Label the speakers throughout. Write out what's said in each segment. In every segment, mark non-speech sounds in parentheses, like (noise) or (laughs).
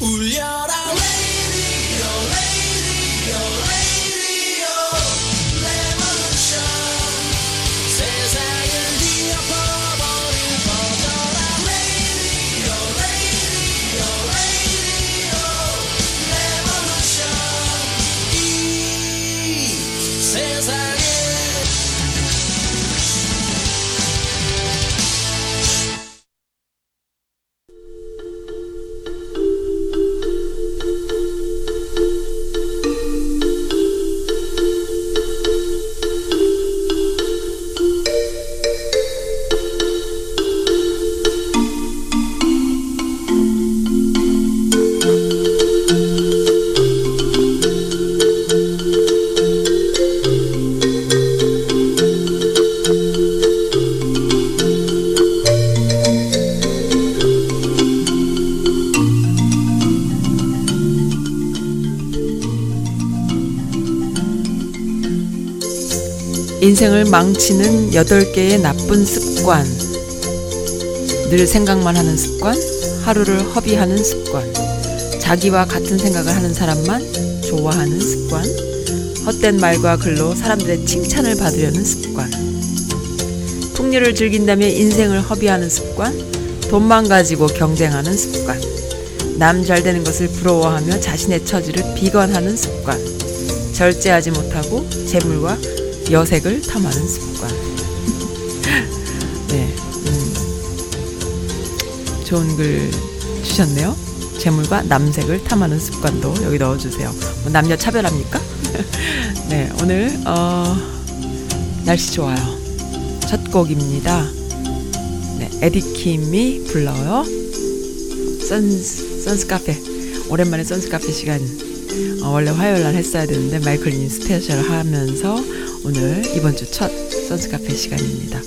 Speaker 1: 울려라 radio
Speaker 2: 인생을 망치는 8개의 나쁜 습관. 늘 생각만 하는 습관, 하루를 허비하는 습관, 자기와 같은 생각을 하는 사람만 좋아하는 습관, 헛된 말과 글로 사람들의 칭찬을 받으려는 습관, 풍류를 즐긴다며 인생을 허비하는 습관, 돈만 가지고 경쟁하는 습관, 남 잘 되는 것을 부러워하며 자신의 처지를 비관하는 습관, 절제하지 못하고 재물과 여색을 탐하는 습관. 네, 음, 좋은 글 주셨네요. 재물과 남색을 탐하는 습관도 여기 넣어주세요. 뭐 남녀 차별합니까? (laughs) 네, 오늘 어, 날씨 좋아요. 첫 곡입니다. 네, 에디킴이 불러요. 선스, 선스 카페. 오랜만에 선스 카페 시간. 어, 원래 화요일 날 했어야 되는데 마이클 린 special 하면서 오늘 이번 주 첫 선스 카페 시간입니다.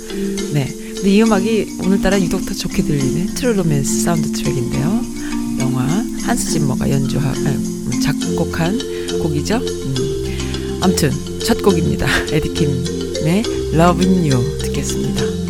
Speaker 2: 네. 근데 이 음악이 오늘따라 유독 더 좋게 들리네. True Romance 사운드 트랙인데요. 영화 한스 짐머가 연주한 아니, 작곡한 곡이죠. 음. 아무튼 첫 곡입니다. (laughs) 에디킴의 Loving You 듣겠습니다.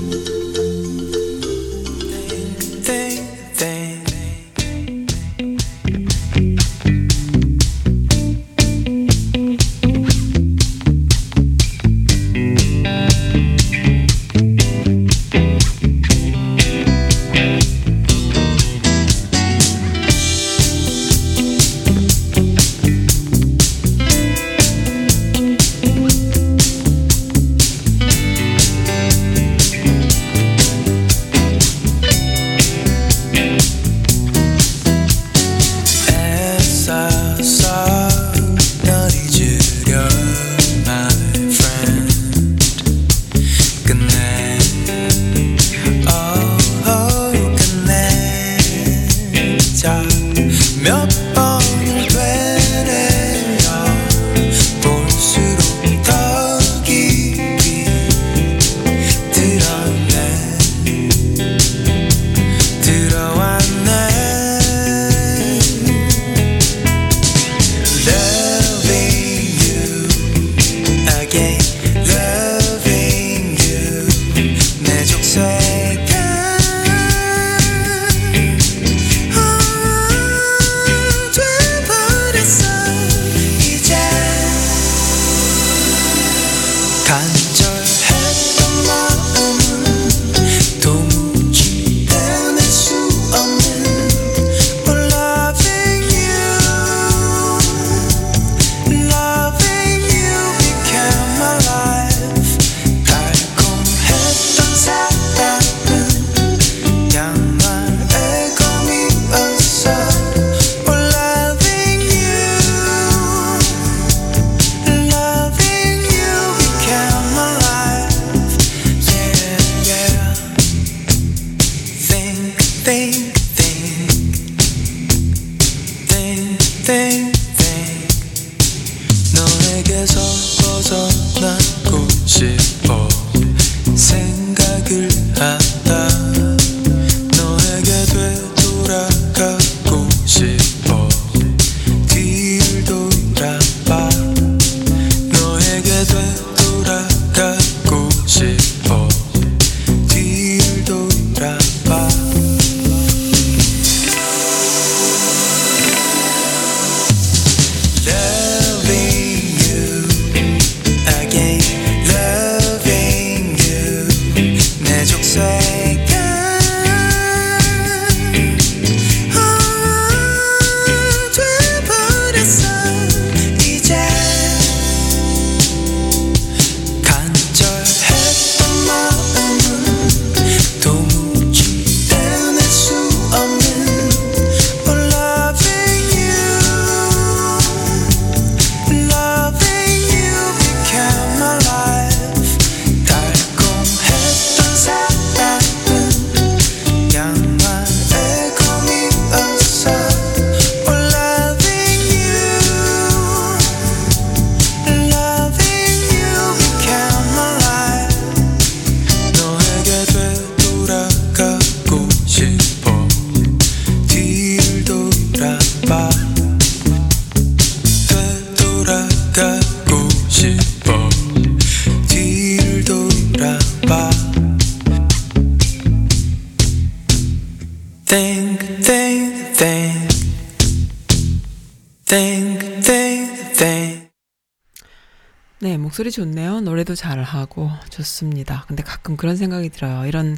Speaker 1: 목소리 좋네요. 노래도 잘하고 좋습니다. 근데 가끔 그런 생각이 들어요. 이런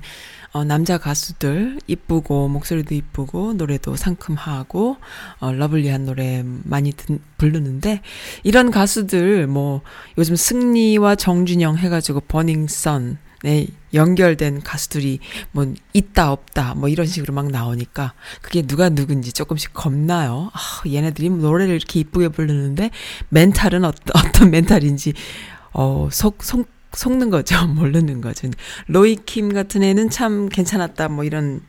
Speaker 1: 어, 남자 가수들 이쁘고 목소리도 이쁘고 노래도 상큼하고 어, 러블리한 노래 많이 듣, 부르는데 이런 가수들 뭐 요즘 승리와 정준영 해가지고 버닝썬 네, 연결된 가수들이 뭐 있다 없다 뭐 이런 식으로 막 나오니까 그게 누가 누군지 조금씩 겁나요. 아, 얘네들이 노래를 이렇게 이쁘게 부르는데 멘탈은 어떤 (laughs) 어떤 멘탈인지 어 속 속 속는 거죠. (laughs) 모르는 거죠. 로이 킴 같은 애는 참 괜찮았다. 뭐 이런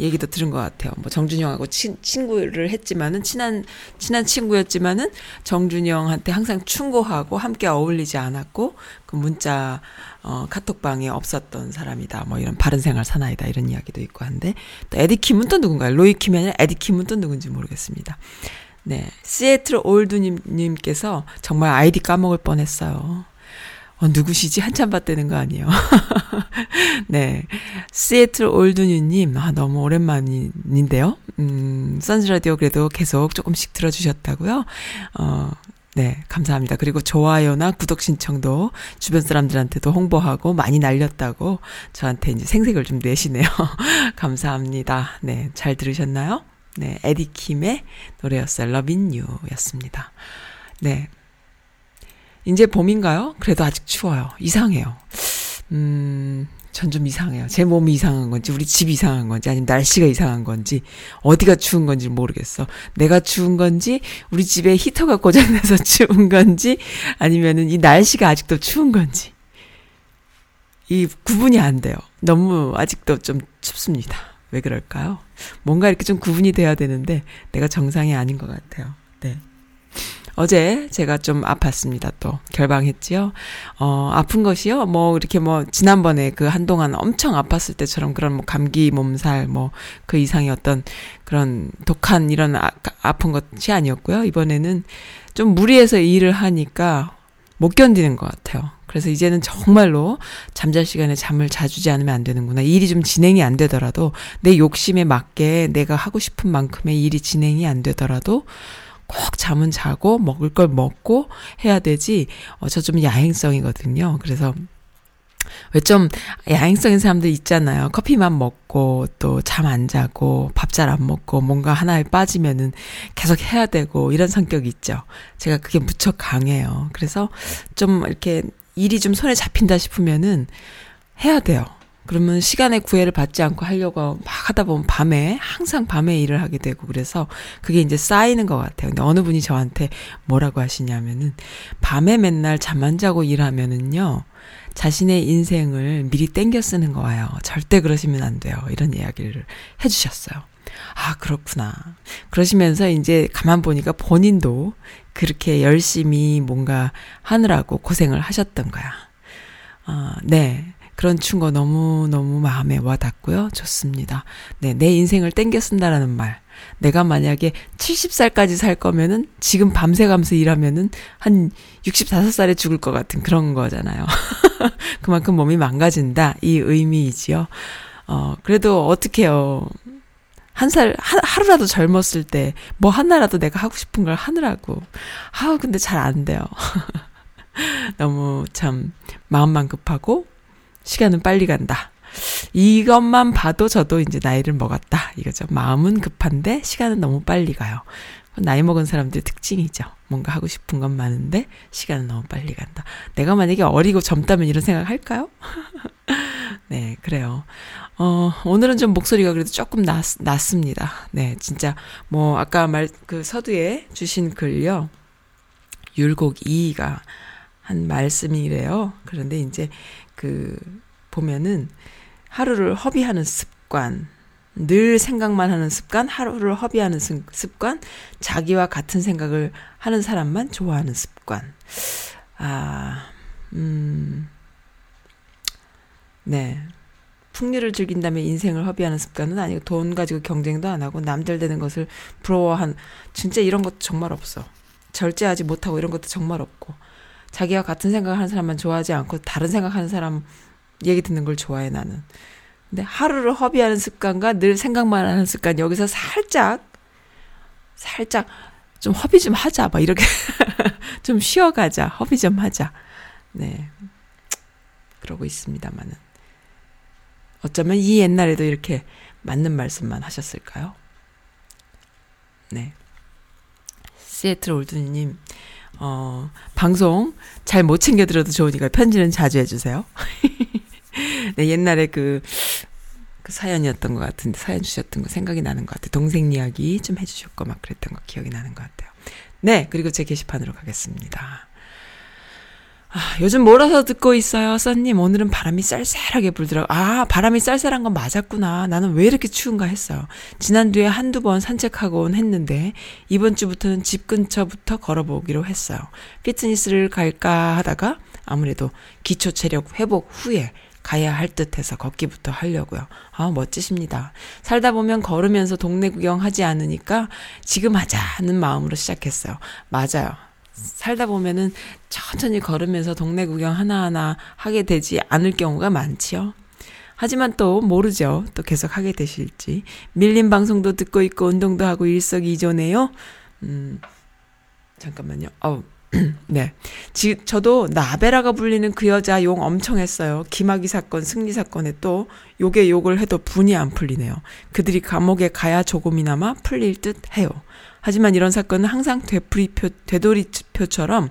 Speaker 1: 얘기도 들은 것 같아요. 뭐 정준영하고 친, 친구를 했지만은 친한 친한 친구였지만은 정준영한테 항상 충고하고 함께 어울리지 않았고 그 문자 어 카톡방에 없었던 사람이다. 뭐 이런 바른 생활 사나이다 이런 이야기도 있고 한데 또 에디 킴은 또 누군가요? 로이 킴이 아니라 에디 킴은 또 누군지 모르겠습니다. 네, 시애틀 올드님 님께서 정말 아이디 까먹을 뻔했어요. 어, 누구시지? 한참 봤다는 거 아니에요. (laughs) 네. 시애틀 올드뉴님, 아, 너무 오랜만인데요. 음, 선즈라디오 그래도 계속 조금씩 들어주셨다고요? 어, 네, 감사합니다. 그리고 좋아요나 구독 신청도 주변 사람들한테도 홍보하고 많이 날렸다고 저한테 이제 생색을 좀 내시네요. (laughs) 감사합니다. 네, 잘 들으셨나요? 네, 에디킴의 노래였어요. Lovin' You 였습니다. 네. 이제 봄인가요? 그래도 아직 추워요. 이상해요. 음, 전 좀 이상해요. 제 몸이 이상한 건지, 우리 집이 이상한 건지, 아니면 날씨가 이상한 건지, 어디가 추운 건지 모르겠어. 내가 추운 건지, 우리 집에 히터가 고장나서 (laughs) 추운 건지, 아니면은 이 날씨가 아직도 추운 건지. 이 구분이 안 돼요. 너무 아직도 좀 춥습니다. 왜 그럴까요? 뭔가 이렇게 좀 구분이 돼야 되는데, 내가 정상이 아닌 것 같아요. 네. 어제 제가 좀 아팠습니다. 또 결방했지요. 어, 아픈 것이요. 뭐 이렇게 뭐 지난번에 그 한동안 엄청 아팠을 때처럼 그런 뭐 감기 몸살 뭐 그 이상의 어떤 그런 독한 이런 아, 아픈 것이 아니었고요. 이번에는 좀 무리해서 일을 하니까 못 견디는 것 같아요. 그래서 이제는 정말로 잠잘 시간에 잠을 자주지 않으면 안 되는구나. 일이 좀 진행이 안 되더라도 내 욕심에 맞게 내가 하고 싶은 만큼의 일이 진행이 안 되더라도 꼭 잠은 자고 먹을 걸 먹고 해야 되지. 어, 저 좀 야행성이거든요. 그래서 왜 좀 야행성인 사람들 있잖아요. 커피만 먹고 또 잠 안 자고 밥 잘 안 먹고 뭔가 하나에 빠지면은 계속 해야 되고 이런 성격이 있죠. 제가 그게 무척 강해요. 그래서 좀 이렇게 일이 좀 손에 잡힌다 싶으면은 해야 돼요. 그러면 시간의 구애를 받지 않고 하려고 막 하다 보면 밤에 항상 밤에 일을 하게 되고 그래서 그게 이제 쌓이는 것 같아요. 근데 어느 분이 저한테 뭐라고 하시냐면은 밤에 맨날 잠 안 자고 일하면은요. 자신의 인생을 미리 땡겨 쓰는 거예요. 절대 그러시면 안 돼요. 이런 이야기를 해 주셨어요. 아, 그렇구나. 그러시면서 이제 가만 보니까 본인도 그렇게 열심히 뭔가 하느라고 고생을 하셨던 거야. 아, 네. 그런 충고 너무너무 마음에 와 닿고요. 좋습니다. 네, 내 인생을 땡겨 쓴다라는 말. 내가 만약에 70살까지 살 거면은 지금 밤새 가면서 일하면은 한 65살에 죽을 것 같은 그런 거잖아요. (laughs) 그만큼 몸이 망가진다. 이 의미이지요. 어, 그래도 어떡해요. 한 살, 하, 하루라도 젊었을 때, 뭐 하나라도 내가 하고 싶은 걸 하느라고. 아우, 근데 잘 안 돼요. (laughs) 너무 참, 마음만 급하고, 시간은 빨리 간다. 이것만 봐도 저도 이제 나이를 먹었다. 이거죠. 마음은 급한데 시간은 너무 빨리 가요. 나이 먹은 사람들의 특징이죠. 뭔가 하고 싶은 건 많은데 시간은 너무 빨리 간다. 내가 만약에 어리고 젊다면 이런 생각 할까요? (laughs) 네, 그래요. 어, 오늘은 좀 목소리가 그래도 조금 낮, 낮습니다. 네, 진짜 뭐 아까 말 그 서두에 주신 글요. 율곡 2가 한 말씀이래요. 그런데 이제 그 보면은 하루를 허비하는 습관, 늘 생각만 하는 습관, 하루를 허비하는 습관, 자기와 같은 생각을 하는 사람만 좋아하는 습관. 아, 음, 네. 풍류를 즐긴다면 인생을 허비하는 습관은 아니고 돈 가지고 경쟁도 안 하고 남들 되는 것을 부러워한 진짜 이런 것도 정말 없어. 절제하지 못하고 이런 것도 정말 없고 자기와 같은 생각을 하는 사람만 좋아하지 않고 다른 생각하는 사람 얘기 듣는 걸 좋아해 나는. 근데 하루를 허비하는 습관과 늘 생각만 하는 습관 여기서 살짝 살짝 좀 허비 좀 하자 막 이렇게 (laughs) 좀 쉬어가자 허비 좀 하자 네 그러고 있습니다만은 어쩌면 이 옛날에도 이렇게 맞는 말씀만 하셨을까요? 네 시애틀 올드님 어 방송 잘 못 챙겨 들어도 좋으니까 편지는 자주 해주세요. (laughs) 네 옛날에 그 그 사연이었던 것 같은데 사연 주셨던 거 생각이 나는 것 같아요. 동생 이야기 좀 해주셨고 막 그랬던 거 기억이 나는 것 같아요. 네 그리고 제 게시판으로 가겠습니다. 아, 요즘 몰아서 듣고 있어요, 써님. 오늘은 바람이 쌀쌀하게 불더라고. 아, 바람이 쌀쌀한 건 맞았구나. 나는 왜 이렇게 추운가 했어요. 지난주에 한두 번 산책하곤 했는데, 이번 주부터는 집 근처부터 걸어보기로 했어요. 피트니스를 갈까 하다가, 아무래도 기초 체력 회복 후에 가야 할 듯해서 걷기부터 하려고요. 아, 멋지십니다. 살다 보면 걸으면서 동네 구경하지 않으니까 지금 하자는 마음으로 시작했어요. 맞아요. 살다 보면은 천천히 걸으면서 동네 구경 하나하나 하게 되지 않을 경우가 많지요. 하지만 또 모르죠. 또 계속 하게 되실지. 밀린 방송도 듣고 있고 운동도 하고 일석이조네요. 음, 잠깐만요. 어우. (clears throat) 네. 지, 저도 나베라가 불리는 그 여자 욕 엄청 했어요. 김학의 사건, 승리 사건에 또 욕에 욕을 해도 분이 안 풀리네요. 그들이 감옥에 가야 조금이나마 풀릴 듯 해요. 하지만 이런 사건은 항상 되풀이표, 되돌이표처럼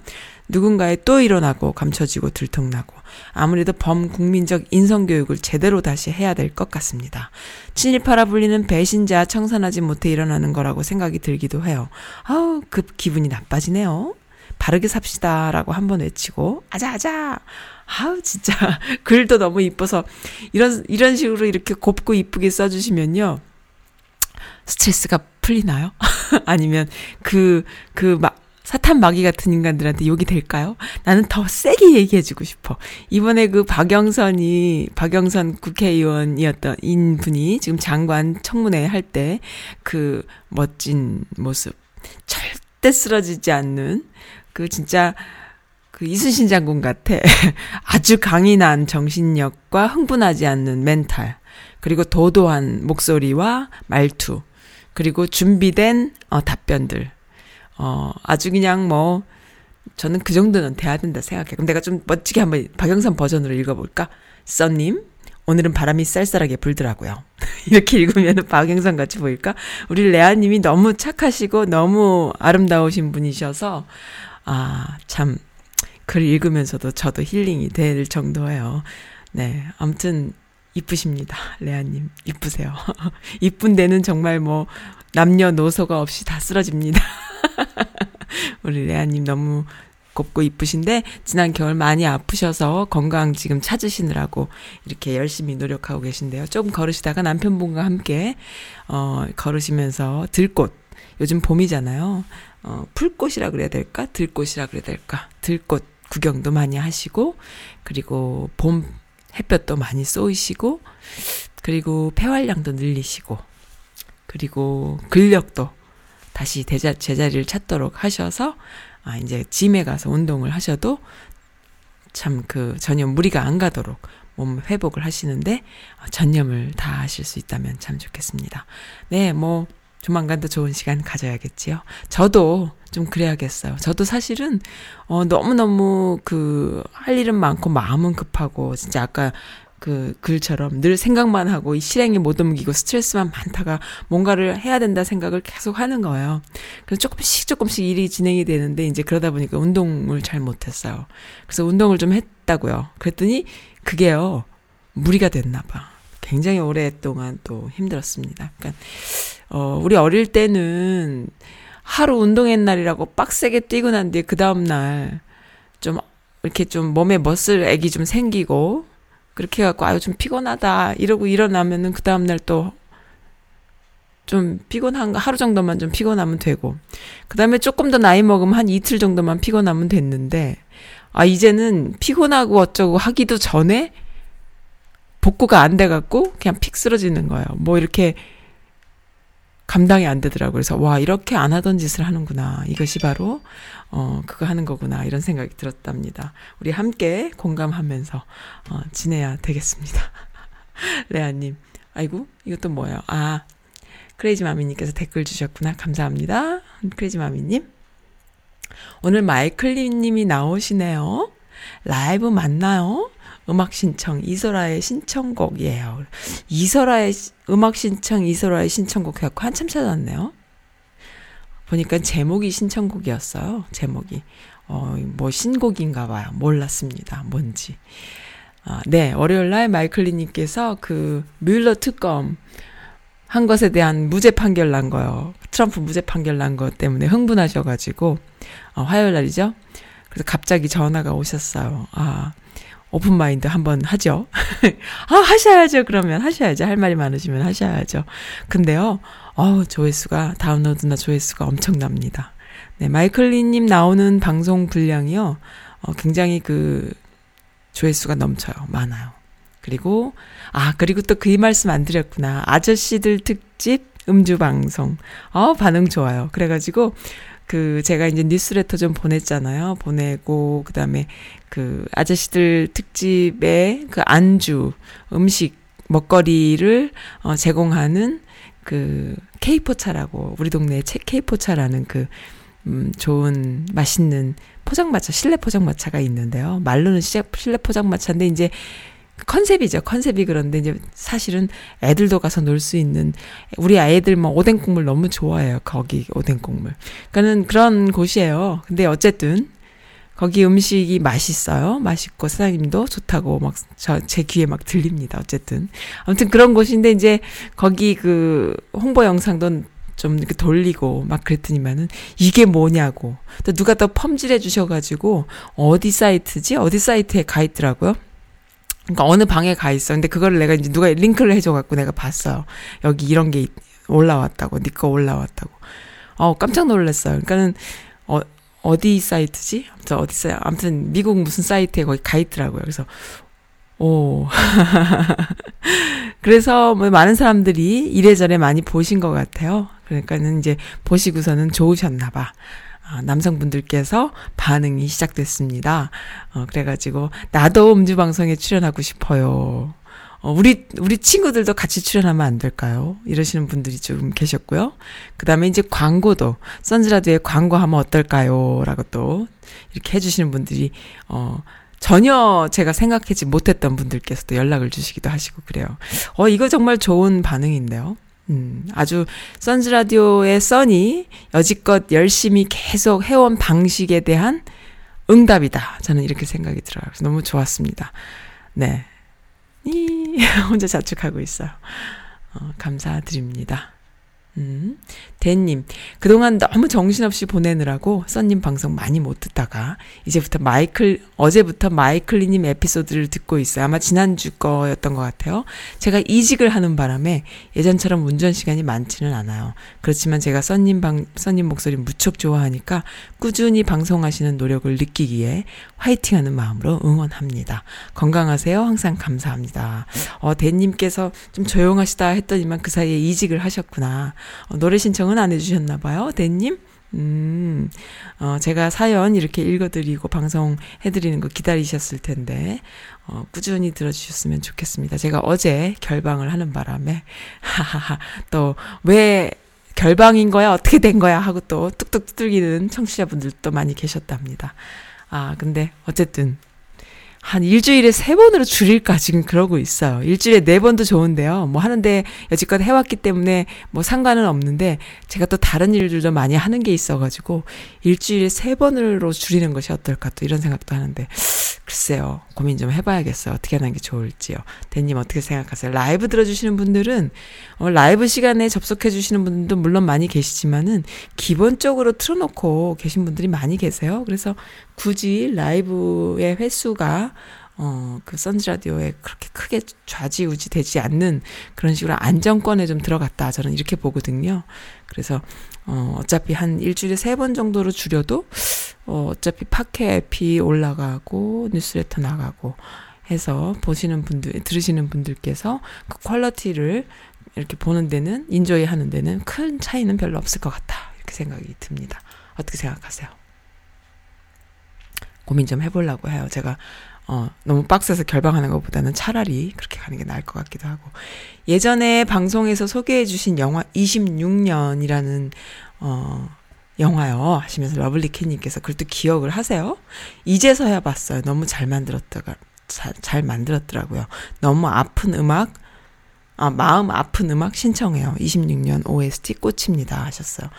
Speaker 1: 누군가에 또 일어나고 감춰지고 들통나고 아무래도 범국민적 인성교육을 제대로 다시 해야 될 것 같습니다. 친일파라 불리는 배신자 청산하지 못해 일어나는 거라고 생각이 들기도 해요. 아우, 급 기분이 나빠지네요. 바르게 삽시다 라고 한번 외치고 아자아자 아우 진짜 (laughs) 글도 너무 이뻐서 이런 이런 식으로 이렇게 곱고 이쁘게 써주시면요 스트레스가 풀리나요? (laughs) 아니면 그 그 막 사탄 마귀 같은 인간들한테 욕이 될까요? 나는 더 세게 얘기해주고 싶어. 이번에 그 박영선이, 박영선 국회의원이었던 인 분이 지금 장관 청문회 할 때 그 멋진 모습, 절대 쓰러지지 않는 그 진짜 그 이순신 장군 같아. (laughs) 아주 강인한 정신력과 흥분하지 않는 멘탈, 그리고 도도한 목소리와 말투, 그리고 준비된 어, 답변들. 어, 아주 그냥 뭐, 저는 그 정도는 돼야 된다 생각해. 그럼 내가 좀 멋지게 한번 박영선 버전으로 읽어볼까? 써님, 오늘은 바람이 쌀쌀하게 불더라고요. (laughs) 이렇게 읽으면 박영선 같이 보일까? 우리 레아님이 너무 착하시고 너무 아름다우신 분이셔서, 아, 참, 글 읽으면서도 저도 힐링이 될 정도예요. 네. 아무튼, 이쁘십니다. 레아님. 이쁘세요. (laughs) 이쁜 데는 정말 뭐, 남녀노소가 없이 다 쓰러집니다. (laughs) 우리 레아님 너무 곱고 이쁘신데, 지난 겨울 많이 아프셔서 건강 지금 찾으시느라고 이렇게 열심히 노력하고 계신데요. 조금 걸으시다가 남편분과 함께, 어, 걸으시면서 들꽃, 요즘 봄이잖아요. 어, 풀꽃이라 그래야 될까? 들꽃이라 그래야 될까? 들꽃 구경도 많이 하시고, 그리고 봄 햇볕도 많이 쏘이시고, 그리고 폐활량도 늘리시고, 그리고 근력도 다시 대자, 제자리를 찾도록 하셔서, 아, 이제 짐에 가서 운동을 하셔도 참 그 전혀 무리가 안 가도록 몸 회복을 하시는데 어, 전념을 다 하실 수 있다면 참 좋겠습니다. 네, 뭐, 조만간 또 좋은 시간 가져야겠지요. 저도 좀 그래야겠어요. 저도 사실은, 어, 너무너무 그, 할 일은 많고 마음은 급하고, 진짜 아까 그 글처럼 늘 생각만 하고 이 실행에 못 옮기고 스트레스만 많다가 뭔가를 해야 된다 생각을 계속 하는 거예요. 그래서 조금씩 조금씩 일이 진행이 되는데 이제 그러다 보니까 운동을 잘 못했어요. 그래서 운동을 좀 했다고요. 그랬더니 그게요, 무리가 됐나 봐. 굉장히 오랫동안 또 힘들었습니다. 그러니까 어, 우리 어릴 때는 하루 운동했 날이라고 빡세게 뛰고 난 뒤에 그 다음날 좀 이렇게 좀 몸에 멋을 애기 좀 생기고 그렇게 해갖고 아유 좀 피곤하다 이러고 일어나면은 그 다음날 또 좀 피곤한 거 하루 정도만 좀 피곤하면 되고 그 다음에 조금 더 나이 먹으면 한 이틀 정도만 피곤하면 됐는데 아 이제는 피곤하고 어쩌고 하기도 전에 복구가 안 돼갖고 그냥 픽 쓰러지는 거예요. 뭐 이렇게 감당이 안 되더라고요. 그래서 와 이렇게 안 하던 짓을 하는구나. 이것이 바로 어 그거 하는 거구나 이런 생각이 들었답니다. 우리 함께 공감하면서 어 지내야 되겠습니다. (laughs) 레아님, 아이고, 이것도 뭐예요? 아, 크레이지 마미님께서 댓글 주셨구나. 감사합니다. 크레이지 마미님. 오늘 마이클리님이 나오시네요. 라이브 맞나요? 음악 신청 이소라의 신청곡이에요. 이소라의 시- 음악 신청 이소라의 신청곡 해갖고 한참 찾았네요. 보니까 제목이 신청곡이었어요. 제목이 어 뭐 신곡인가 봐요. 몰랐습니다. 뭔지. 아, 네 월요일 날 마이클리 님께서 그 뮬러 특검 한 것에 대한 무죄 판결 난 거요. 트럼프 무죄 판결 난 것 때문에 흥분하셔가지고 어, 화요일 날이죠. 그래서 갑자기 전화가 오셨어요. 아, open mind 한번 하죠. (laughs) 아, 하셔야죠. 그러면 하셔야죠. 할 말이 많으시면 하셔야죠. 근데요, 어우, 조회수가, 다운로드나 조회수가 엄청납니다. 네, 마이클리님 나오는 방송 분량이요, 어, 굉장히 그, 조회수가 넘쳐요. 많아요. 그리고, 아, 그리고 또 그 이 말씀 안 드렸구나. 아저씨들 특집 음주 방송. 어, 반응 좋아요. 그래가지고, 그 제가 이제 뉴스레터 좀 보냈잖아요. 보내고 그다음에 그 아저씨들 특집의 그 안주 음식 먹거리를 어 제공하는 그 케이포차라고 우리 동네에 체- 케이포차라는 그 음, 좋은 맛있는 포장마차 실내 포장마차가 있는데요. 말로는 시- 실내 포장마차인데 이제 컨셉이죠. 컨셉이 그런데 이제 사실은 애들도 가서 놀 수 있는 우리 아이들 뭐 오뎅 국물 너무 좋아해요. 거기 오뎅 국물. 그러니까는 그런 곳이에요. 근데 어쨌든 거기 음식이 맛있어요. 맛있고 사장님도 좋다고 막 저 제 귀에 막 들립니다. 어쨌든 아무튼 그런 곳인데 이제 거기 그 홍보 영상도 좀 이렇게 돌리고 막 그랬더니만은 이게 뭐냐고 또 누가 또 펌질해 주셔가지고 어디 사이트지 어디 사이트에 가 있더라고요. 그러니까 어느 방에 가 있어. 근데 그거를 내가 이제 누가 링크를 해줘갖고 내가 봤어요. 여기 이런 게 있- 올라왔다고, 니거 올라왔다고. 어 깜짝 놀랐어요. 그러니까는 어 어디 사이트지? 아무튼 어디 사이 아무튼 미국 무슨 사이트에 거기 가 있더라고요. 그래서 오. (laughs) 그래서 뭐 많은 사람들이 이래저래 많이 보신 것 같아요. 그러니까는 이제 보시고서는 좋으셨나 봐. 아, 남성분들께서 반응이 시작됐습니다. 어, 그래가지고, 나도 음주방송에 출연하고 싶어요. 어, 우리, 우리 친구들도 같이 출연하면 안 될까요? 이러시는 분들이 좀 계셨고요. 그 다음에 이제 광고도, 선즈라디오에 광고하면 어떨까요? 라고 또, 이렇게 해주시는 분들이, 어, 전혀 제가 생각하지 못했던 분들께서도 연락을 주시기도 하시고 그래요. 어, 이거 정말 좋은 반응인데요. 음, 아주 선즈 라디오의 써니 여지껏 열심히 계속 해온 방식에 대한 응답이다. 저는 이렇게 생각이 들어요. 그래서 너무 좋았습니다. 네. 이, (laughs) 혼자 자축하고 있어요. 어, 감사드립니다. 음, 대님, 그동안 너무 정신없이 보내느라고 썬님 방송 많이 못 듣다가 이제부터 마이클, 어제부터 마이클리님 에피소드를 듣고 있어요. 아마 지난주 거였던 것 같아요. 제가 이직을 하는 바람에 예전처럼 운전 시간이 많지는 않아요. 그렇지만 제가 썬님 방, 썬님 목소리 무척 좋아하니까 꾸준히 방송하시는 노력을 느끼기에 화이팅 하는 마음으로 응원합니다. 건강하세요. 항상 감사합니다. 어, 대님께서 좀 조용하시다 했더니만 그 사이에 이직을 하셨구나. 어, 노래 신청은 안 해주셨나 봐요. 대님? 음, 어, 제가 사연 이렇게 읽어드리고 방송해드리는 거 기다리셨을 텐데, 어, 꾸준히 들어주셨으면 좋겠습니다. 제가 어제 결방을 하는 바람에, (laughs) 하하하, 또, 왜 결방인 거야? 어떻게 된 거야? 하고 또 뚝뚝 두들기는 청취자분들도 많이 계셨답니다. 아, 근데 어쨌든, 한 일주일에 세 번으로 줄일까 지금 그러고 있어요. 일주일에 네 번도 좋은데요. 뭐 하는데 여지껏 해왔기 때문에 뭐 상관은 없는데 제가 또 다른 일들도 많이 하는 게 있어가지고 일주일에 세 번으로 줄이는 것이 어떨까 또 이런 생각도 하는데 글쎄요 고민 좀 해봐야겠어요. 어떻게 하는 게 좋을지요. 대님 어떻게 생각하세요? 라이브 들어주시는 분들은 어, 라이브 시간에 접속해주시는 분들도 물론 많이 계시지만은 기본적으로 틀어놓고 계신 분들이 많이 계세요. 그래서 굳이 라이브의 횟수가 어, 그 선즈라디오에 그렇게 크게 좌지우지 되지 않는 그런 식으로 안정권에 좀 들어갔다. 저는 이렇게 보거든요. 그래서, 어, 어차피 한 일주일에 세 번 정도로 줄여도, 어, 어차피 팟캐 앱이 올라가고, 뉴스레터 나가고 해서 보시는 분들, 들으시는 분들께서 그 퀄러티를 이렇게 보는 데는, enjoy 하는 데는 큰 차이는 별로 없을 것 같다. 이렇게 생각이 듭니다. 어떻게 생각하세요? 고민 좀 해보려고 해요. 제가 어, 너무 빡세서 결방하는 것보다는 차라리 그렇게 가는 게 나을 것 같기도 하고. 예전에 방송에서 소개해 주신 영화 26년이라는, 어, 영화요. 하시면서 러블리 캣님께서 그걸 또 기억을 하세요? 이제서야 봤어요. 너무 잘 만들었다가, 잘, 잘 만들었더라고요. 너무 아픈 음악, 아, 마음 아픈 음악 신청해요. 26년 OST 꽃입니다. 하셨어요.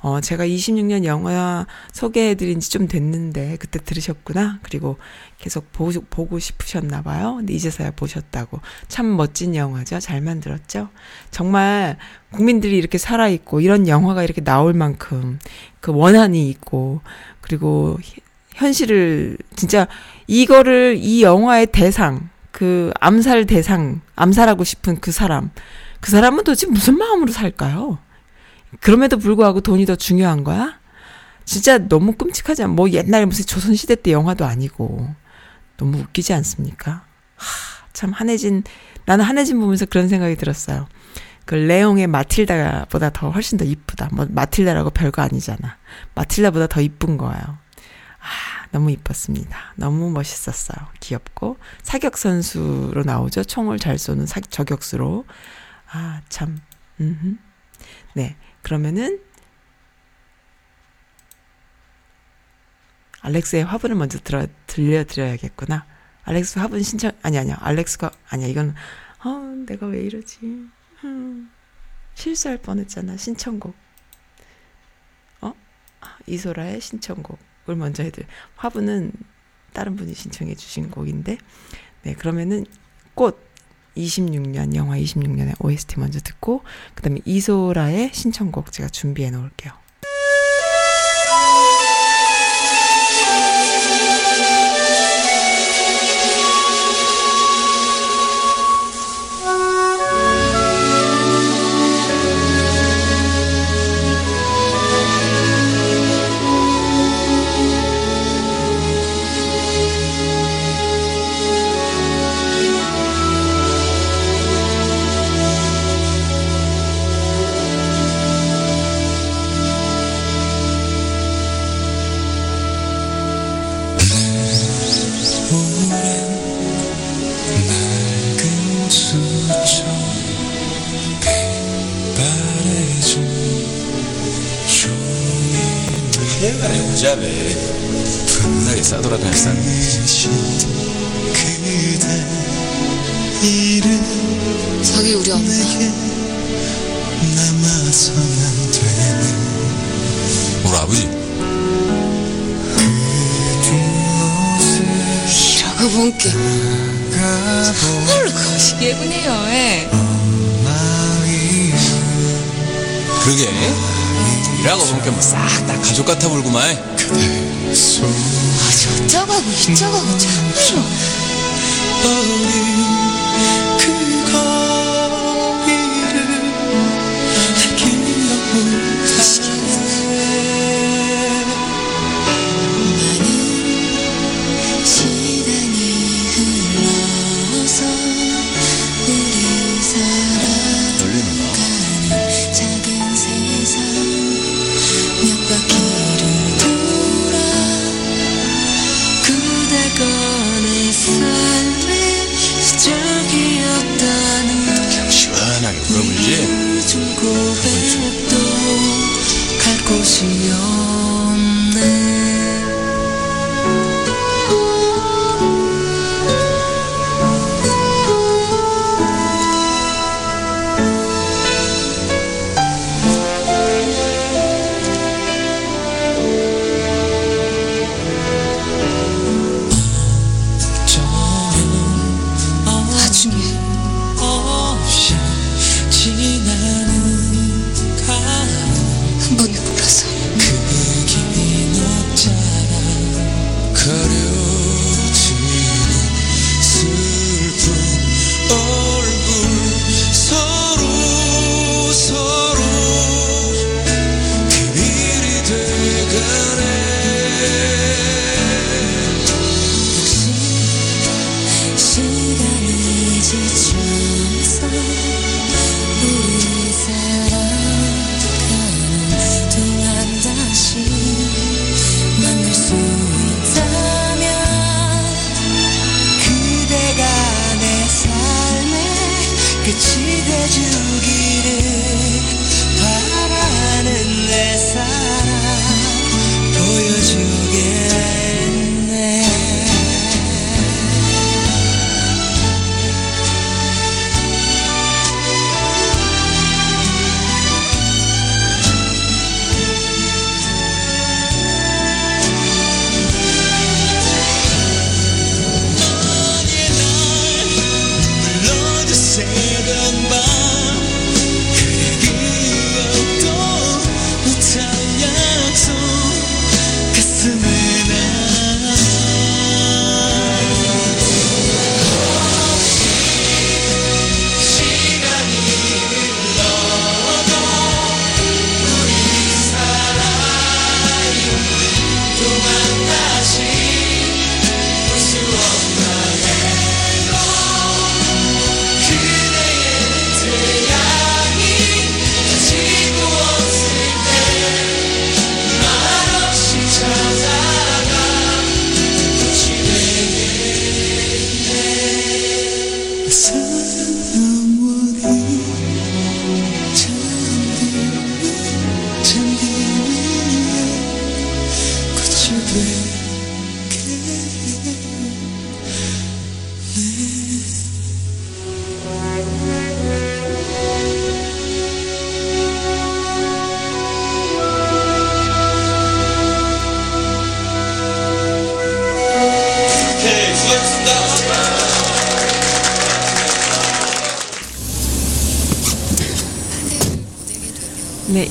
Speaker 1: 어, 제가 26년 영화 소개해드린 지 좀 됐는데, 그때 들으셨구나. 그리고 계속 보, 보고 싶으셨나봐요. 근데 이제서야 보셨다고. 참 멋진 영화죠. 잘 만들었죠. 정말 국민들이 이렇게 살아있고, 이런 영화가 이렇게 나올 만큼 그 원한이 있고, 그리고 현실을, 진짜 이거를 이 영화의 대상, 그 암살 대상, 암살하고 싶은 그 사람, 그 사람은 도대체 무슨 마음으로 살까요? 그럼에도 불구하고 돈이 더 중요한 거야? 진짜 너무 끔찍하지 않, 뭐 옛날에 무슨 조선시대 때 영화도 아니고, 너무 웃기지 않습니까? 하, 참 한혜진, 나는 한혜진 보면서 그런 생각이 들었어요. 그 레옹의 마틸다보다 더 훨씬 더 이쁘다. 뭐 마틸다라고 별거 아니잖아. 마틸다보다 더 이쁜 거예요. 아, 너무 이뻤습니다. 너무 멋있었어요. 귀엽고 사격 선수로 나오죠. 총을 잘 쏘는 사, 저격수로. 아, 참. 음. 네. 그러면은 알렉스의 화분을 먼저 들어 들려드려야겠구나. 알렉스 화분 신청 아니 아니야. 알렉스가 아니야. 이건 어, 내가 왜 이러지? 음, 실수할 뻔했잖아. 신청곡. 어? 아, 이소라의 신청곡 을 먼저 해드려. 화분은 다른 분이 신청해 주신 곡인데, 네 그러면은 꽃 26년 영화 26년의 OST 먼저 듣고 그 다음에 이소라의 신청곡 제가 준비해 놓을게요.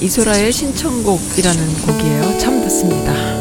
Speaker 3: 이소라의 신청곡이라는 곡이에요. 참 듣습니다.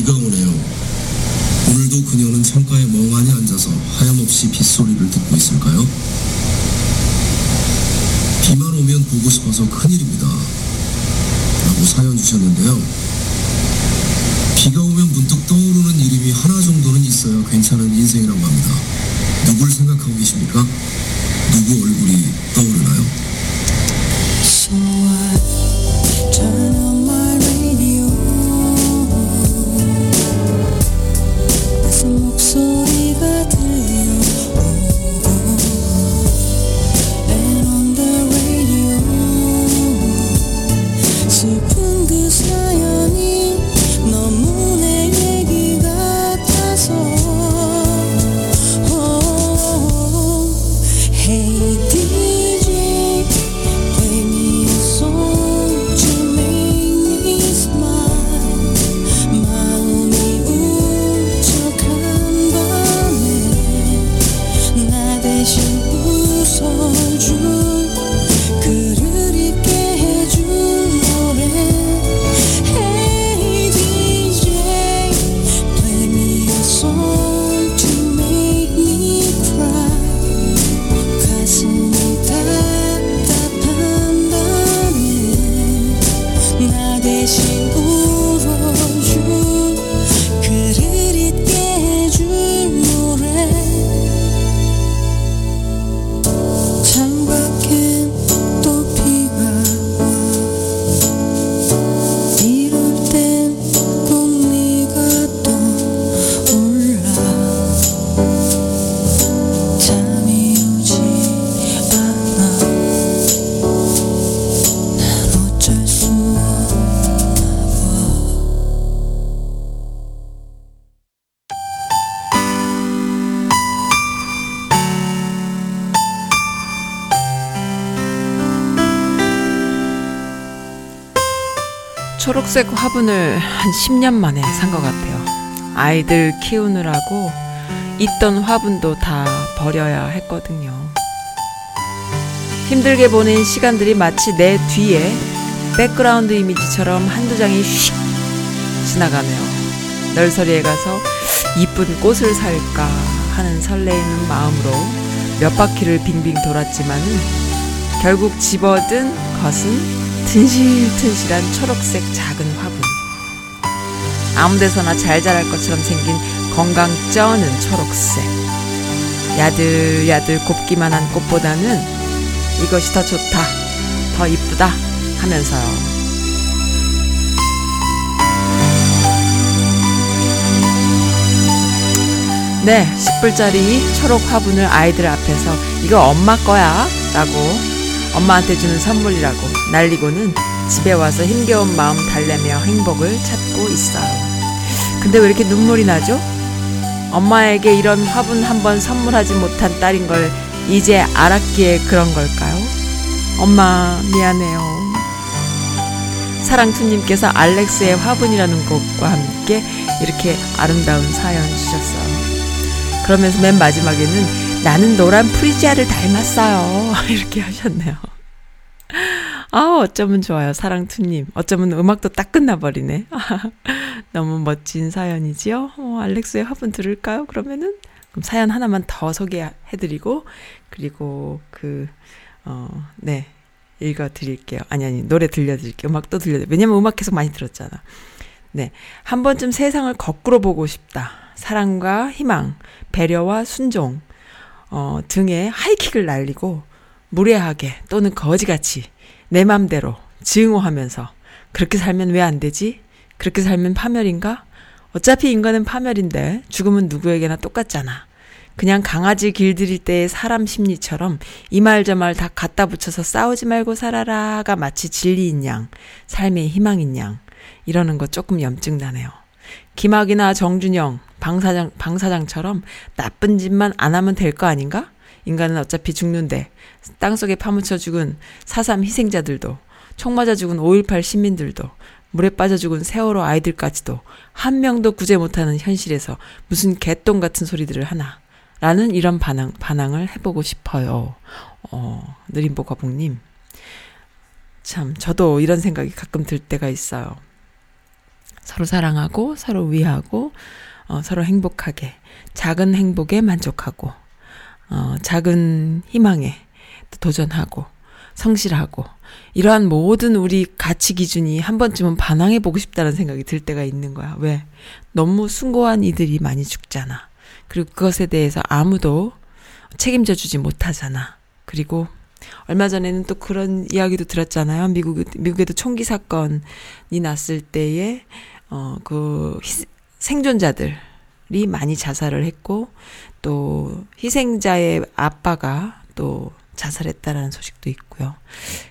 Speaker 4: 비강을
Speaker 5: 해요. 오늘도 그녀는 창가에 멍하니 앉아서 하염없이 빗소리를 듣고 있을까요? 비만 오면 보고 싶어서 큰일입니다. 라고 사연 주셨는데요. 비가 오면 문득 떠오르는 이름이 하나 정도는 있어야 괜찮은 인생이라고 합니다. 누굴 생각하고 계십니까? 누구 얼굴이 떠오르나요?
Speaker 1: 초록색 화분을 한 10년 만에 산 것 같아요. 아이들 키우느라고 있던 화분도 다 버려야 했거든요. 힘들게 보낸 시간들이 마치 내 뒤에 백그라운드 이미지처럼 한두 장이 휙 지나가네요. nursery에 가서 이쁜 꽃을 살까 하는 설레이는 마음으로 몇 바퀴를 빙빙 돌았지만은 결국 집어든 것은 튼실튼실한 초록색 작은 화분. 아무 데서나 잘 자랄 것처럼 생긴 건강 쩌는 초록색. 야들야들 곱기만 한 꽃보다는 이것이 더 좋다, 더 이쁘다 하면서요. 네, 10불짜리 초록 화분을 아이들 앞에서 이거 엄마 거야 라고 엄마한테 주는 선물이라고 날리고는 집에 와서 힘겨운 마음 달래며 행복을 찾고 있어요. 근데 왜 이렇게 눈물이 나죠? 엄마에게 이런 화분 한 번 선물하지 못한 딸인 걸 이제 알았기에 그런 걸까요? 엄마, 미안해요. 사랑투님께서 알렉스의 화분이라는 곡과 함께 이렇게 아름다운 사연 주셨어요. 그러면서 맨 마지막에는 나는 노란 프리지아를 닮았어요. (laughs) 이렇게 하셨네요. 아, 어쩌면 좋아요. 사랑투님. 어쩌면 음악도 딱 끝나버리네. (laughs) 너무 멋진 사연이지요. 어, 알렉스의 화분 들을까요? 그러면은? 그럼 사연 하나만 더 소개해드리고, 그리고 그, 어, 네. 읽어드릴게요. 아니, 아니, 노래 들려드릴게요. 음악도 들려드릴게요. 왜냐면 음악 계속 많이 들었잖아. 네. 한 번쯤 세상을 거꾸로 보고 싶다. 사랑과 희망, 배려와 순종, 어, 등에 하이킥을 날리고, 무례하게 또는 거지같이 내 맘대로 증오하면서 그렇게 살면 왜 안 되지? 그렇게 살면 파멸인가? 어차피 인간은 파멸인데 죽음은 누구에게나 똑같잖아. 그냥 강아지 길들일 때의 사람 심리처럼 이 말 저 말 다 갖다 붙여서 싸우지 말고 살아라가 마치 진리인 양, 삶의 희망인 양 이러는 거 조금 염증 나네요. 김학이나 정준영, 방사장, 방사장처럼 나쁜 짓만 안 하면 될 거 아닌가? 인간은 어차피 죽는데 땅속에 파묻혀 죽은 4.3 희생자들도 총 맞아 죽은 5.18 시민들도 물에 빠져 죽은 세월호 아이들까지도 한 명도 구제 못하는 현실에서 무슨 개똥 같은 소리들을 하나 라는 이런 반항, 반항을 해보고 싶어요. 어, 느림보 거북님. 참, 저도 이런 생각이 가끔 들 때가 있어요. 서로 사랑하고, 서로 위하고, 어, 서로 행복하게, 작은 행복에 만족하고, 어, 작은 희망에 또 도전하고, 성실하고, 이러한 모든 우리 가치 기준이 한 번쯤은 반항해 보고 싶다는 생각이 들 때가 있는 거야. 왜? 너무 숭고한 이들이 많이 죽잖아. 그리고 그것에 대해서 아무도 책임져 주지 못하잖아. 그리고 얼마 전에는 또 그런 이야기도 들었잖아요. 미국, 미국에도 총기 사건이 났을 때에, 어, 그, 희, 생존자들이 많이 자살을 했고, 또, 희생자의 아빠가 또 자살했다라는 소식도 있고요.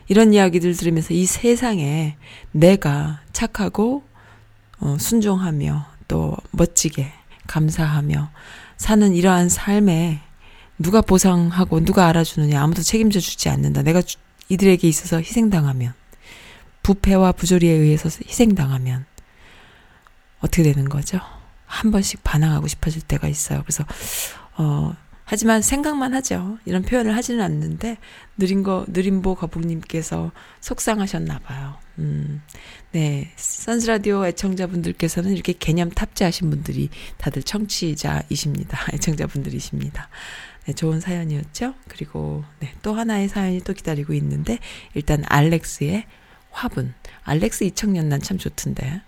Speaker 1: 이런 이야기들 들으면서 이 세상에 내가 착하고, 어, 순종하며, 또 멋지게, 감사하며, 사는 이러한 삶에 누가 보상하고 누가 알아주느냐 아무도 책임져 주지 않는다. 내가 주, 이들에게 있어서 희생당하면 부패와 부조리에 의해서 희생당하면 어떻게 되는 거죠? 한 번씩 반항하고 싶어질 때가 있어요. 그래서 어 하지만 생각만 하죠. 이런 표현을 하지는 않는데 느린 거 느림보 거북님께서 속상하셨나 봐요. 음. 네. 선스 라디오 애청자분들께서는 이렇게 개념 탑재하신 분들이 다들 청취자이십니다. (laughs) 애청자분들이십니다. 네, 좋은 사연이었죠. 그리고 네, 또 하나의 사연이 또 기다리고 있는데 일단 알렉스의
Speaker 2: 화분. 알렉스 이청년 난 참 좋던데.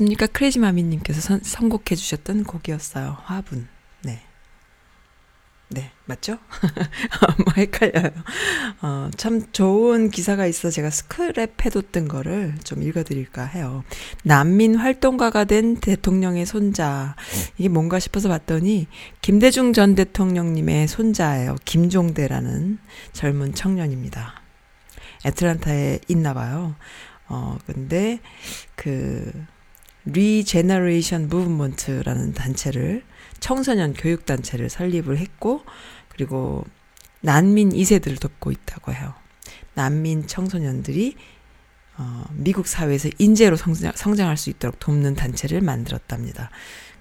Speaker 2: 어떠셨습니까? 크레지마미님께서 선곡해 주셨던 곡이었어요. 화분. 네. 네, 맞죠? (laughs) 아, 뭐 헷갈려요. 어, 참 좋은 기사가 있어 제가 스크랩해뒀던 거를 좀 읽어드릴까 해요. 난민 활동가가 된 대통령의 손자. 이게 뭔가 싶어서 봤더니, 김대중 전 대통령님의 손자예요. 김종대라는 젊은 청년입니다. 애틀란타에 있나 봐요. 어, 근데, 그, Regeneration Movement라는 단체를 청소년 교육 단체를 설립을 했고 그리고
Speaker 1: 난민 2세들을 돕고 있다고 해요. 난민 청소년들이 어, 미국 사회에서 인재로 성장, 성장할 수 있도록 돕는 단체를 만들었답니다.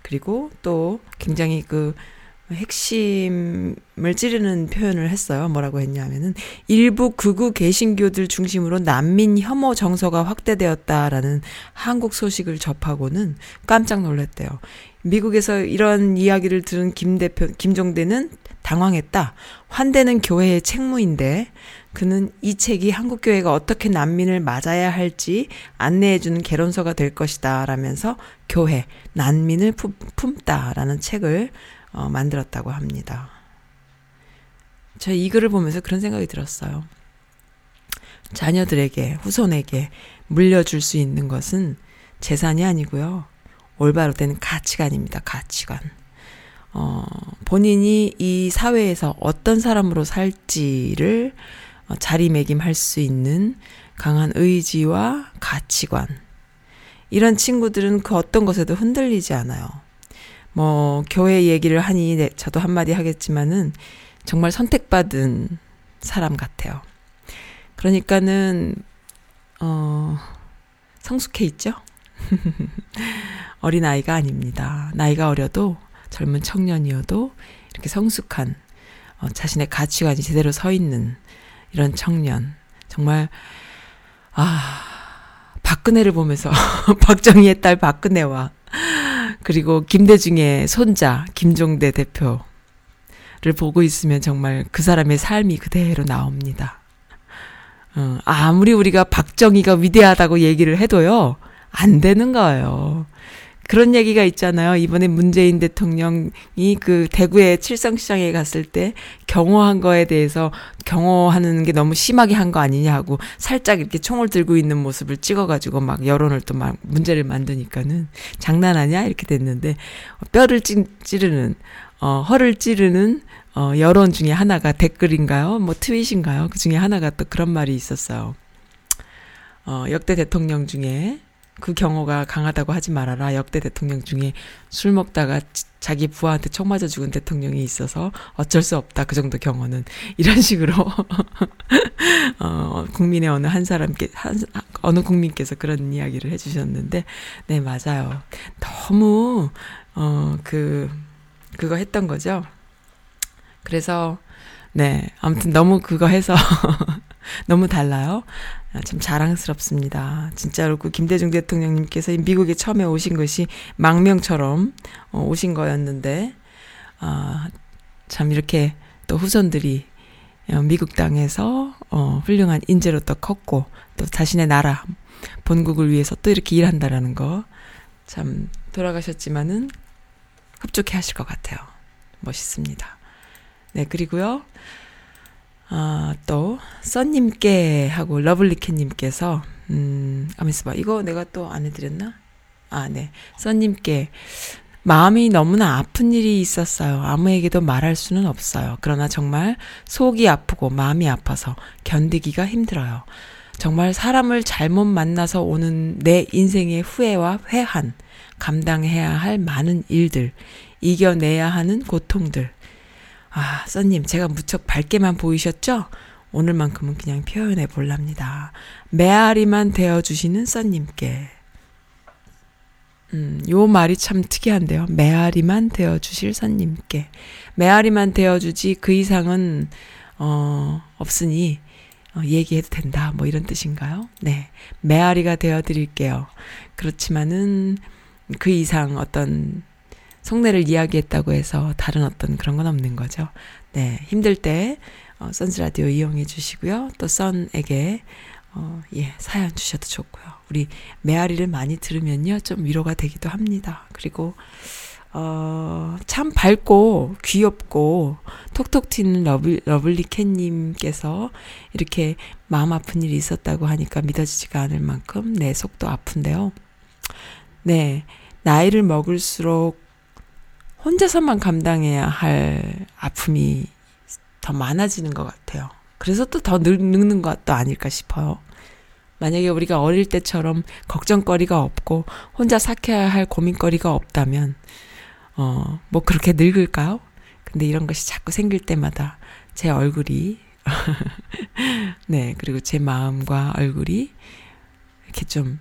Speaker 1: 그리고 또 굉장히 그 핵심을 찌르는 표현을 했어요. 뭐라고 했냐면은 일부 극우 개신교들 중심으로 난민 혐오 정서가 확대되었다라는 한국 소식을 접하고는 깜짝 놀랐대요. 미국에서 이런 이야기를 들은 김 대표 김종대는 당황했다. 환대는 교회의 책무인데 그는 이 책이 한국 교회가 어떻게 난민을 맞아야 할지 안내해 주는 개론서가 될 것이다. 라면서 교회 난민을 품, 품다라는 책을 어, 만들었다고 합니다. 저이 글을 보면서 그런 생각이 들었어요. 자녀들에게, 후손에게 물려줄 수 있는 것은 재산이 아니고요. 올바로 된 가치관입니다. 가치관. 어, 본인이 이 사회에서 어떤 사람으로 살지를 어, 자리매김할 수 있는 강한 의지와 가치관. 이런 친구들은 그 어떤 것에도 흔들리지 않아요. 뭐, 교회 얘기를 하니, 네, 저도 한마디 하겠지만은, 정말 선택받은 사람 같아요. 그러니까는, 어, 성숙해 있죠? (laughs) 어린 아이가 아닙니다. 나이가 어려도, 젊은 청년이어도, 이렇게 성숙한, 어, 자신의 가치관이 제대로 서 있는 이런 청년. 정말, 아, 박근혜를 보면서, (laughs) 박정희의 딸 박근혜와, 그리고 김대중의 손자 김종대 대표를 보고 있으면 정말 그 사람의 삶이 그대로 나옵니다. 어, 아무리 우리가 박정희가 위대하다고 얘기를 해도요, 안 되는 거예요. 그런 얘기가 있잖아요. 이번에 문재인 대통령이 그 대구의 칠성시장에 갔을 때 경호한 거에 대해서 경호하는 게 너무 심하게 한 거 아니냐 하고 살짝 이렇게 총을 들고 있는 모습을 찍어가지고 막 여론을 또 막 문제를 만드니까는 장난하냐 이렇게 됐는데 뼈를 찌, 찌르는 어 허를 찌르는 어 여론 중에 하나가 댓글인가요? 뭐 트윗인가요? 그 중에 하나가 또 그런 말이 있었어요. 어 역대 대통령 중에 그 경호가 강하다고 하지 말아라. 역대 대통령 중에 술 먹다가 자기 부하한테 총 맞아 죽은 대통령이 있어서 어쩔 수 없다. 그 정도 경호는. (laughs) 이런 식으로, (laughs) 어, 국민의 어느 한 사람께, 한, 어느 국민께서 그런 이야기를 해주셨는데, 네, 맞아요. 너무, 어, 그, 그거 했던 거죠. 그래서, 네, 아무튼 너무 그거 해서, (laughs) 너무 달라요. 아, 참 자랑스럽습니다. 진짜로 그 김대중 대통령님께서 미국에 처음에 오신 것이 망명처럼 어, 오신 거였는데, 아, 참 이렇게 또 후손들이 어, 미국 땅에서 어, 훌륭한 인재로 또 컸고, 또 자신의 나라, 본국을 위해서 또 이렇게 일한다라는 거, 참 돌아가셨지만은 흡족해 하실 것 같아요. 멋있습니다. 네, 그리고요. 아, 또, 써님께 하고 러블리캣님께서, 음, 가만 있어봐. 이거 내가 또 안 해드렸나? 아, 네. 써님께, 마음이 너무나 아픈 일이 있었어요. 아무에게도 말할 수는 없어요. 그러나 정말 속이 아프고 마음이 아파서 견디기가 힘들어요. 정말 사람을 잘못 만나서 오는 내 인생의 후회와 회한, 감당해야 할 많은 일들, 이겨내야 하는 고통들, 아, 써님, 제가 무척 밝게만 보이셨죠? 오늘만큼은 그냥 표현해 볼랍니다. 메아리만 되어주시는 써님께. 음, 요 말이 참 특이한데요. 메아리만 되어주실 선님께. 메아리만 되어주지 그 이상은, 어, 없으니, 어, 얘기해도 된다. 뭐 이런 뜻인가요? 네. 메아리가 되어드릴게요. 그렇지만은 그 이상 어떤 속내를 이야기했다고 해서 다른 어떤 그런 건 없는 거죠. 네. 힘들 때, 어, 선스 라디오 이용해 주시고요. 또 썬에게, 어, 예, 사연 주셔도 좋고요. 우리 메아리를 많이 들으면요. 좀 위로가 되기도 합니다. 그리고, 어, 참 밝고 귀엽고 톡톡 튀는 러블, 러블리 캣님께서 이렇게 마음 아픈 일이 있었다고 하니까 믿어지지가 않을 만큼 내 속도 아픈데요. 네. 나이를 먹을수록 혼자서만 감당해야 할 아픔이 더 많아지는 것 같아요. 그래서 또 더 늙는 것도 아닐까 싶어요. 만약에 우리가 어릴 때처럼 걱정거리가 없고 혼자 삭혀야 할 고민거리가 없다면 어, 뭐 그렇게 늙을까요? 근데 이런 것이 자꾸 생길 때마다 제 얼굴이 (laughs) 네, 그리고 제 마음과 얼굴이 이렇게 좀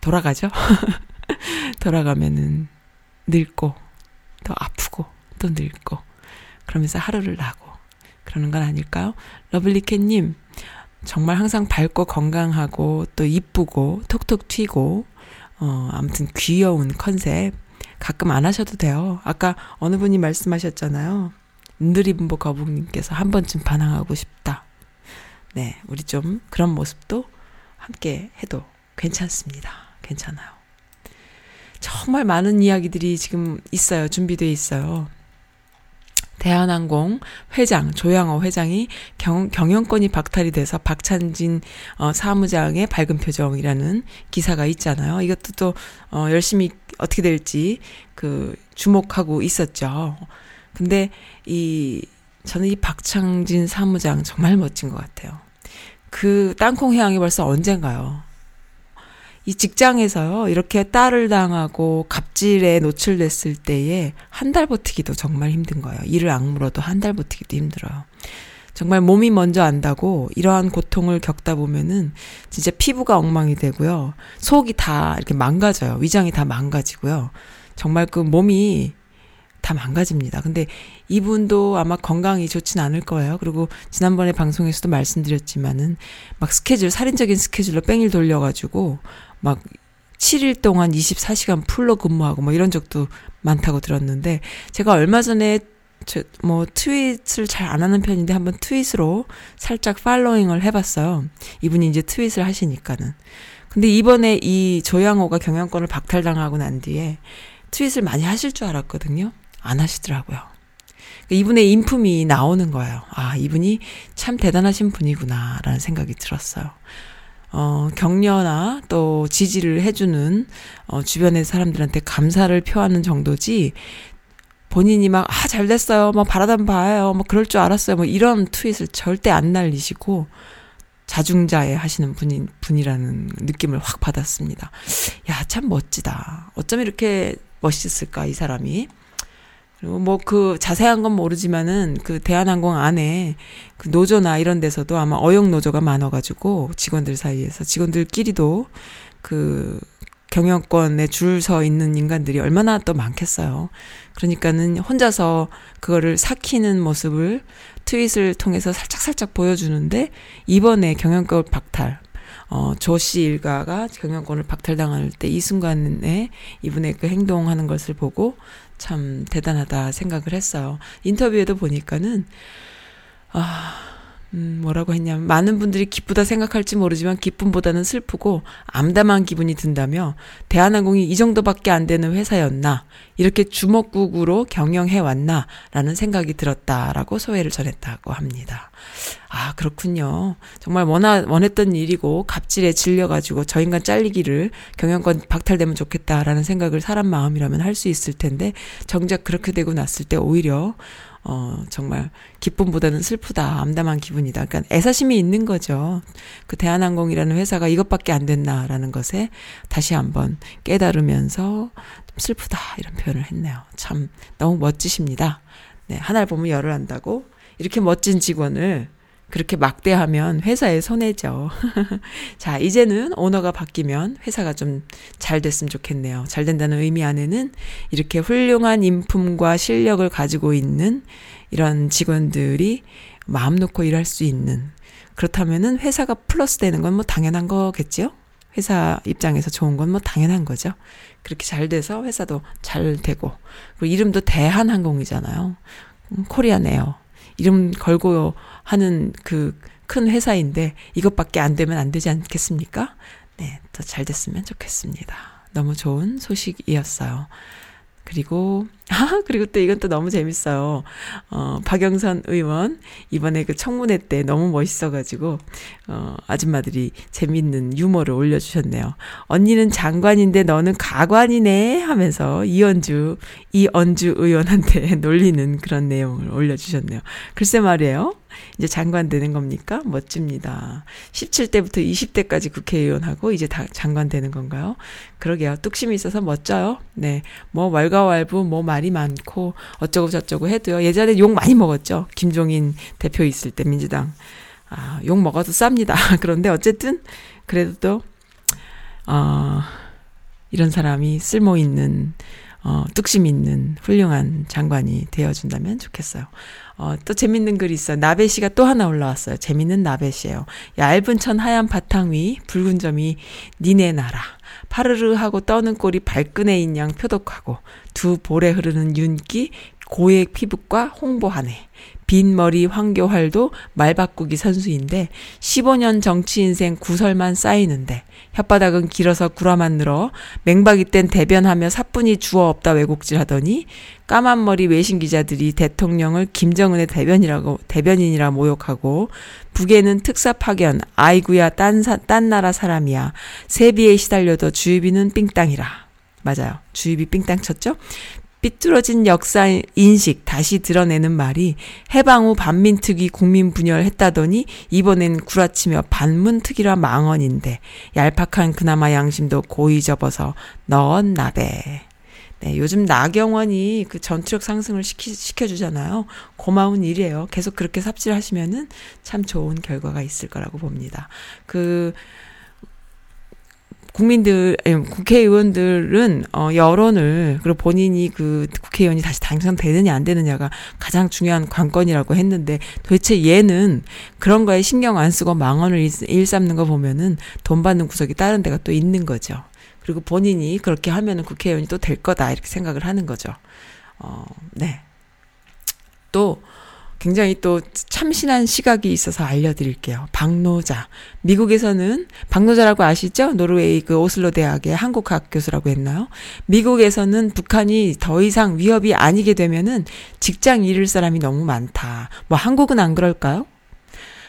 Speaker 1: 돌아가죠? (laughs) 돌아가면은 늙고 또 아프고 또 늙고 그러면서 하루를 나고 그러는 건 아닐까요? 러블리캣님 정말 항상 밝고 건강하고 또 이쁘고 톡톡 튀고 어 아무튼 귀여운 컨셉 가끔 안 하셔도 돼요. 아까 어느 분이 말씀하셨잖아요. 느리분보 거북님께서 한 번쯤 반항하고 싶다. 네, 우리 좀 그런 모습도 함께 해도 괜찮습니다. 괜찮아요. 정말 많은 이야기들이 지금 있어요. 준비되어 있어요. 대한항공 회장 조양호 회장이 경, 경영권이 박탈이 돼서 박찬진 어, 사무장의 밝은 표정이라는 기사가 있잖아요. 이것도 또 어, 열심히 어떻게 될지 그 주목하고 있었죠. 근데 이 저는 이 박창진 사무장 정말 멋진 것 같아요. 그 땅콩 해양이 벌써 언젠가요? 이 직장에서요, 이렇게 딸을 당하고 갑질에 노출됐을 때에 한 달 버티기도 정말 힘든 거예요. 이를 악물어도 한 달 버티기도 힘들어요. 정말 몸이 먼저 안다고 이러한 고통을 겪다 보면은 진짜 피부가 엉망이 되고요. 속이 다 이렇게 망가져요. 위장이 다 망가지고요. 정말 그 몸이 다 망가집니다. 근데 이분도 아마 건강이 좋진 않을 거예요. 그리고 지난번에 방송에서도 말씀드렸지만은 막 스케줄, 살인적인 스케줄로 뺑일 돌려가지고 막 7일 동안 24시간 풀로 근무하고 뭐 이런 적도 많다고 들었는데 제가 얼마 전에 저, 뭐 트윗을 잘 안 하는 편인데 한번 트윗으로 살짝 팔로잉을 해봤어요. 이분이 이제 트윗을 하시니까는. 근데 이번에 이 조양호가 경영권을 박탈당하고 난 뒤에 트윗을 많이 하실 줄 알았거든요. 안 하시더라고요. 이분의 인품이 나오는 거예요. 아, 이분이 참 대단하신 분이구나라는 생각이 들었어요. 어, 격려나 또 지지를 해주는, 어, 주변의 사람들한테 감사를 표하는 정도지, 본인이 막, 아, 잘 됐어요. 뭐, 바라단 봐요. 뭐, 그럴 줄 알았어요. 뭐, 이런 트윗을 절대 안 날리시고, 자중자애 하시는 분이, 분이라는 느낌을 확 받았습니다. 야, 참 멋지다. 어쩜 이렇게 멋있을까, 이 사람이. 그리고 뭐 그 자세한 건 모르지만은 그 대한항공 안에 그 노조나 이런 데서도 아마 어용 노조가 많아가지고 직원들 사이에서 직원들끼리도 그 경영권에 줄 서 있는 인간들이 얼마나 또 많겠어요. 그러니까는 혼자서 그거를 삭히는 모습을 트윗을 통해서 살짝살짝 보여주는데 이번에 경영권 박탈 어, 조씨 일가가 경영권을 박탈당할 때 이 순간에 이분의 그 행동하는 것을 보고 참 대단하다 생각을 했어요. 인터뷰에도 보니까는, 아, 음, 뭐라고 했냐면, 많은 분들이 기쁘다 생각할지 모르지만 기쁨보다는 슬프고 암담한 기분이 든다며, 대한항공이 이 정도밖에 안 되는 회사였나, 이렇게 주먹국으로 경영해 왔나, 라는 생각이 들었다라고 소회를 전했다고 합니다. 아, 그렇군요. 정말 원하, 원했던 일이고, 갑질에 질려가지고 저 인간 잘리기를 경영권 박탈되면 좋겠다라는 생각을 사람 마음이라면 할 수 있을 텐데, 정작 그렇게 되고 났을 때 오히려, 어, 정말 기쁨보다는 슬프다, 암담한 기분이다. 그러니까 애사심이 있는 거죠. 그 대한항공이라는 회사가 이것밖에 안 됐나라는 것에 다시 한번 깨달으면서 좀 슬프다 이런 표현을 했네요. 참 너무 멋지십니다. 네, 하나를 보면 열을 한다고 이렇게 멋진 직원을 그렇게 막대하면 회사에 손해죠. (laughs) 자, 이제는 오너가 바뀌면 회사가 좀 잘 됐으면 좋겠네요. 잘 된다는 의미 안에는 이렇게 훌륭한 인품과 실력을 가지고 있는 이런 직원들이 마음 놓고 일할 수 있는 그렇다면은 회사가 플러스 되는 건 뭐 당연한 거겠죠? 회사 입장에서 좋은 건 뭐 당연한 거죠. 그렇게 잘 돼서 회사도 잘 되고 그리고 이름도 대한항공이잖아요. 음, 코리아네요. 이름 걸고 하는 그 큰 회사인데 이것밖에 안 되면 안 되지 않겠습니까? 네, 더 잘 됐으면 좋겠습니다. 너무 좋은 소식이었어요. 그리고, 아, (laughs) 그리고 또 이건 또 너무 재밌어요. 어, 박영선 의원, 이번에 그 청문회 때 너무 멋있어가지고, 어, 아줌마들이 재밌는 유머를 올려주셨네요. 언니는 장관인데 너는 가관이네 하면서 이언주, 이언주 의원한테 (laughs) 놀리는 그런 내용을 올려주셨네요. 글쎄 말이에요. 이제 장관 되는 겁니까? 멋집니다. 17대부터 20대까지 국회의원하고 이제 다 장관 되는 건가요? 그러게요. 뚝심이 있어서 멋져요. 네. 뭐 왈가왈부 뭐 말이 많고 어쩌고 저쩌고 해도요. 예전에 욕 많이 먹었죠. 김종인 대표 있을 때 민주당. 아, 욕 먹어도 쌉니다. (laughs) 그런데 어쨌든 그래도 또 어, 이런 사람이 쓸모 있는 어, 뚝심 있는 훌륭한 장관이 되어준다면 좋겠어요. 어, 또 재밌는 글이 있어요. 나베시가 또 하나 올라왔어요. 재밌는 나베시예요. 얇은 천 하얀 바탕 위 붉은 점이 니네 나라. 파르르 하고 떠는 꼴이 발끈해인 양 표독하고 두 볼에 흐르는 윤기 고액 피부과 홍보하네. 빈 머리 황교활도 말 바꾸기 선수인데 15년 정치 인생 구설만 쌓이는데 혓바닥은 길어서 구라만 늘어 맹박이 땐 대변하며 사뿐히 주어 없다 왜곡질 하더니 까만 머리 외신 기자들이 대통령을 김정은의 대변이라고 대변인이라 모욕하고 북에는 특사 파견 아이구야 딴, 사, 딴 나라 사람이야. 세비에 시달려도 주유비는 삥땅이라. 맞아요. 주유비 삥땅 쳤죠 삐뚤어진 역사 인식 다시 드러내는 말이 해방 후 반민특위 국민 분열했다더니 이번엔 구라치며 반문특위라 망언인데 얄팍한 그나마 양심도 고이 접어서 넣은 나베. 네, 요즘 나경원이 그 전투력 상승을 시키, 시켜주잖아요. 고마운 일이에요. 계속 그렇게 삽질하시면은 참 좋은 결과가 있을 거라고 봅니다. 그, 국민들, 아니, 국회의원들은, 어, 여론을, 그리고 본인이 그 국회의원이 다시 당선되느냐 안 되느냐가 가장 중요한 관건이라고 했는데 도대체 얘는 그런 거에 신경 안 쓰고 망언을 일, 일삼는 거 보면은 돈 받는 구석이 다른 데가 또 있는 거죠. 그리고 본인이 그렇게 하면은 국회의원이 또 될 거다 이렇게 생각을 하는 거죠. 어, 네. 또 굉장히 또 참신한 시각이 있어서 알려드릴게요. 박노자. 미국에서는 박노자라고 아시죠? 노르웨이 그 오슬로 대학의 한국학 교수라고 했나요? 미국에서는 북한이 더 이상 위협이 아니게 되면은 직장 잃을 사람이 너무 많다. 뭐 한국은 안 그럴까요?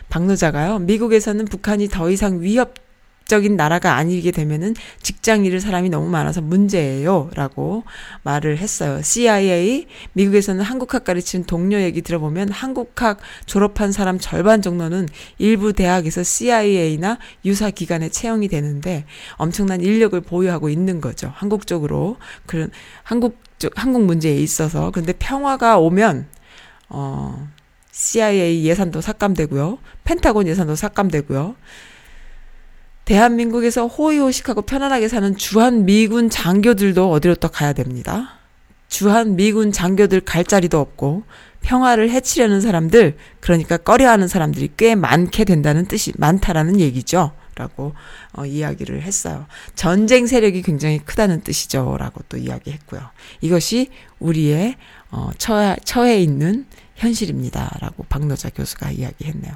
Speaker 1: 박노자가요. 미국에서는 북한이 더 이상 위협 적인 나라가 아니게 되면은 직장 잃을 사람이 너무 많아서 문제예요 라고 말을 했어요. CIA 미국에서는 한국학 가르치는 동료 얘기 들어보면 한국학 졸업한 사람 절반 정도는 일부 대학에서 CIA나 유사 기관에 채용이 되는데 엄청난 인력을 보유하고 있는 거죠. 한국 쪽으로 그런 한국 쪽 한국 문제에 있어서 그런데 평화가 오면 어 CIA 예산도 삭감되고요. 펜타곤 예산도 삭감되고요. 대한민국에서 호의호식하고 편안하게 사는 주한 미군 장교들도 어디로 또 가야 됩니다. 주한 미군 장교들 갈 자리도 없고 평화를 해치려는 사람들 그러니까 꺼려하는 사람들이 꽤 많게 된다는 뜻이 많다라는 얘기죠. 라고 어, 이야기를 했어요. 전쟁 세력이 굉장히 크다는 뜻이죠. 라고 또 이야기했고요. 이것이 우리의 어, 처해, 처해 있는 현실입니다. 라고 박노자 교수가 이야기했네요.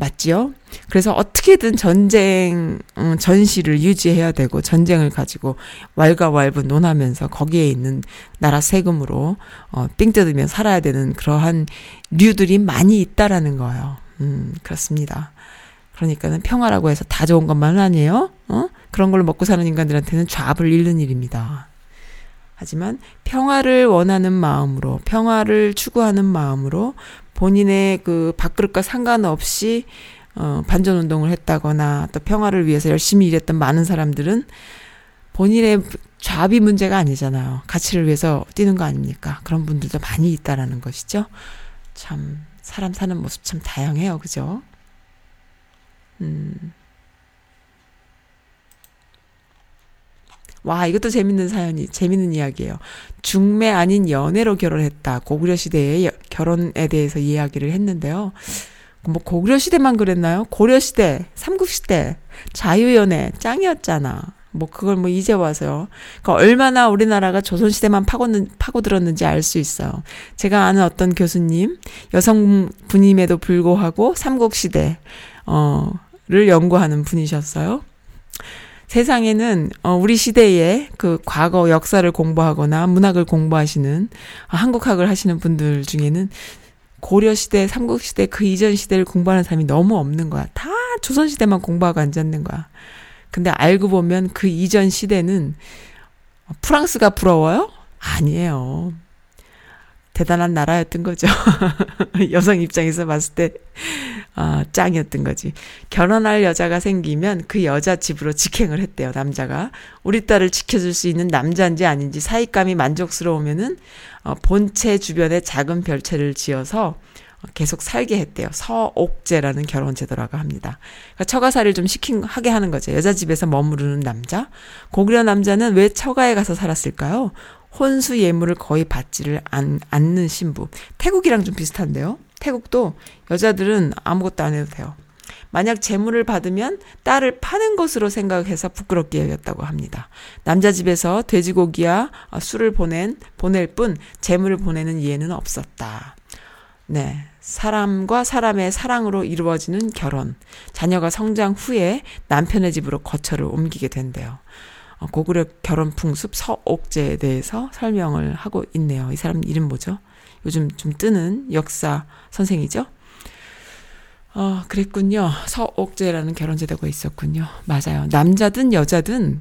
Speaker 1: 맞지요? 그래서 어떻게든 전쟁 음, 전시를 유지해야 되고 전쟁을 가지고 왈가왈부 논하면서 거기에 있는 나라 세금으로 어, 삥 뜯으며 살아야 되는 그러한 류들이 많이 있다라는 거예요. 음, 그렇습니다. 그러니까는 평화라고 해서 다 좋은 것만은 아니에요. 어? 그런 걸로 먹고 사는 인간들한테는 좌불 잃는 일입니다. 하지만 평화를 원하는 마음으로, 평화를 추구하는 마음으로 본인의 그 밥그릇과 상관없이 어, 반전 운동을 했다거나 또 평화를 위해서 열심히 일했던 많은 사람들은 본인의 좌비 문제가 아니잖아요. 가치를 위해서 뛰는 거 아닙니까? 그런 분들도 많이 있다라는 것이죠. 참 사람 사는 모습 참 다양해요. 그죠? 음. 와, 이것도 재밌는 사연이, 재밌는 이야기예요. 중매 아닌 연애로 결혼했다. 고구려 시대의 여- 결혼에 대해서 이야기를 했는데요. 뭐 고구려 시대만 그랬나요? 고려 시대, 삼국 시대, 자유연애 짱이었잖아. 뭐 그걸 뭐 이제 와서요. 그러니까 얼마나 우리나라가 조선 시대만 파고는 파고들었는지 알 수 있어요. 제가 아는 어떤 교수님, 여성분임에도 불구하고 삼국 시대 어를 연구하는 분이셨어요. 세상에는 어 우리 시대의 그 과거 역사를 공부하거나 문학을 공부하시는 어, 한국학을 하시는 분들 중에는 고려 시대, 삼국 시대 그 이전 시대를 공부하는 사람이 너무 없는 거야. 다 조선 시대만 공부하고 앉았는 거야. 근데 알고 보면 그 이전 시대는 프랑스가 부러워요? 아니에요. 대단한 나라였던 거죠. (laughs) 여성 입장에서 봤을 때, 아, 짱이었던 거지. 결혼할 여자가 생기면 그 여자 집으로 직행을 했대요, 남자가. 우리 딸을 지켜줄 수 있는 남자인지 아닌지 사익감이 만족스러우면은, 어, 본체 주변에 작은 별채를 지어서 계속 살게 했대요. 서옥제라는 결혼 제도라고 합니다. 그러니까 처가살이를 좀 시킨 하게 하는 거죠. 여자 집에서 머무르는 남자. 고구려 남자는 왜 처가에 가서 살았을까요? 혼수 예물을 거의 받지를 않, 않는 신부. 태국이랑 좀 비슷한데요. 태국도 여자들은 아무것도 안 해도 돼요. 만약 재물을 받으면 딸을 파는 것으로 생각해서 부끄럽게 여겼다고 합니다. 남자 집에서 돼지고기야 술을 보낸 보낼 뿐 재물을 보내는 이해는 없었다. 네. 사람과 사람의 사랑으로 이루어지는 결혼. 자녀가 성장 후에 남편의 집으로 거처를 옮기게 된대요. 어, 고구려 결혼 풍습 서옥제에 대해서 설명을 하고 있네요. 이 사람 이름 뭐죠? 요즘 좀 뜨는 역사 선생이죠? 어, 그랬군요. 서옥제라는 결혼 제도가 있었군요. 맞아요. 남자든 여자든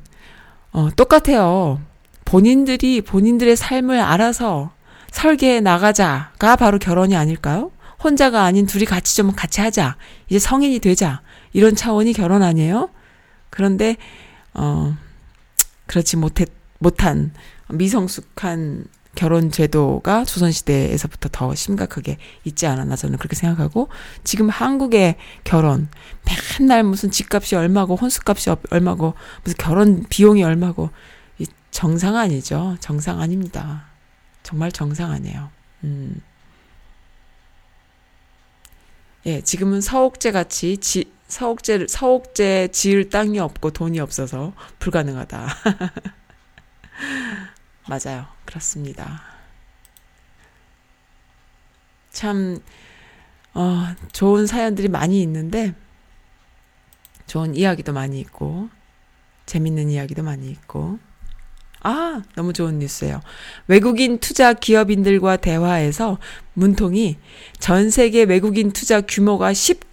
Speaker 1: 어, 똑같아요. 본인들이 본인들의 삶을 알아서 설계해 나가자가 바로 결혼이 아닐까요? 혼자가 아닌 둘이 같이 좀 같이 하자. 이제 성인이 되자. 이런 차원이 결혼 아니에요? 그런데 어 그렇지 못했 못한 미성숙한 결혼 제도가 조선 시대에서부터 더 심각하게 있지 않았나 저는 그렇게 생각하고 지금 한국의 결혼 맨날 무슨 집값이 얼마고 혼수값이 얼마고 무슨 결혼 비용이 얼마고 이 정상 아니죠. 정상 아닙니다. 정말 정상 아니에요. 음. 예, 지금은 서옥제 같이 지, 서옥제 서옥제 지을 땅이 없고 돈이 없어서 불가능하다. (laughs) 맞아요. 그렇습니다. 참 어, 좋은 사연들이 많이 있는데 좋은 이야기도 많이 있고 재밌는 이야기도 많이 있고 아, 너무 좋은 뉴스예요. 외국인 투자 기업인들과 대화에서 문통이 전 세계 외국인 투자 규모가 19,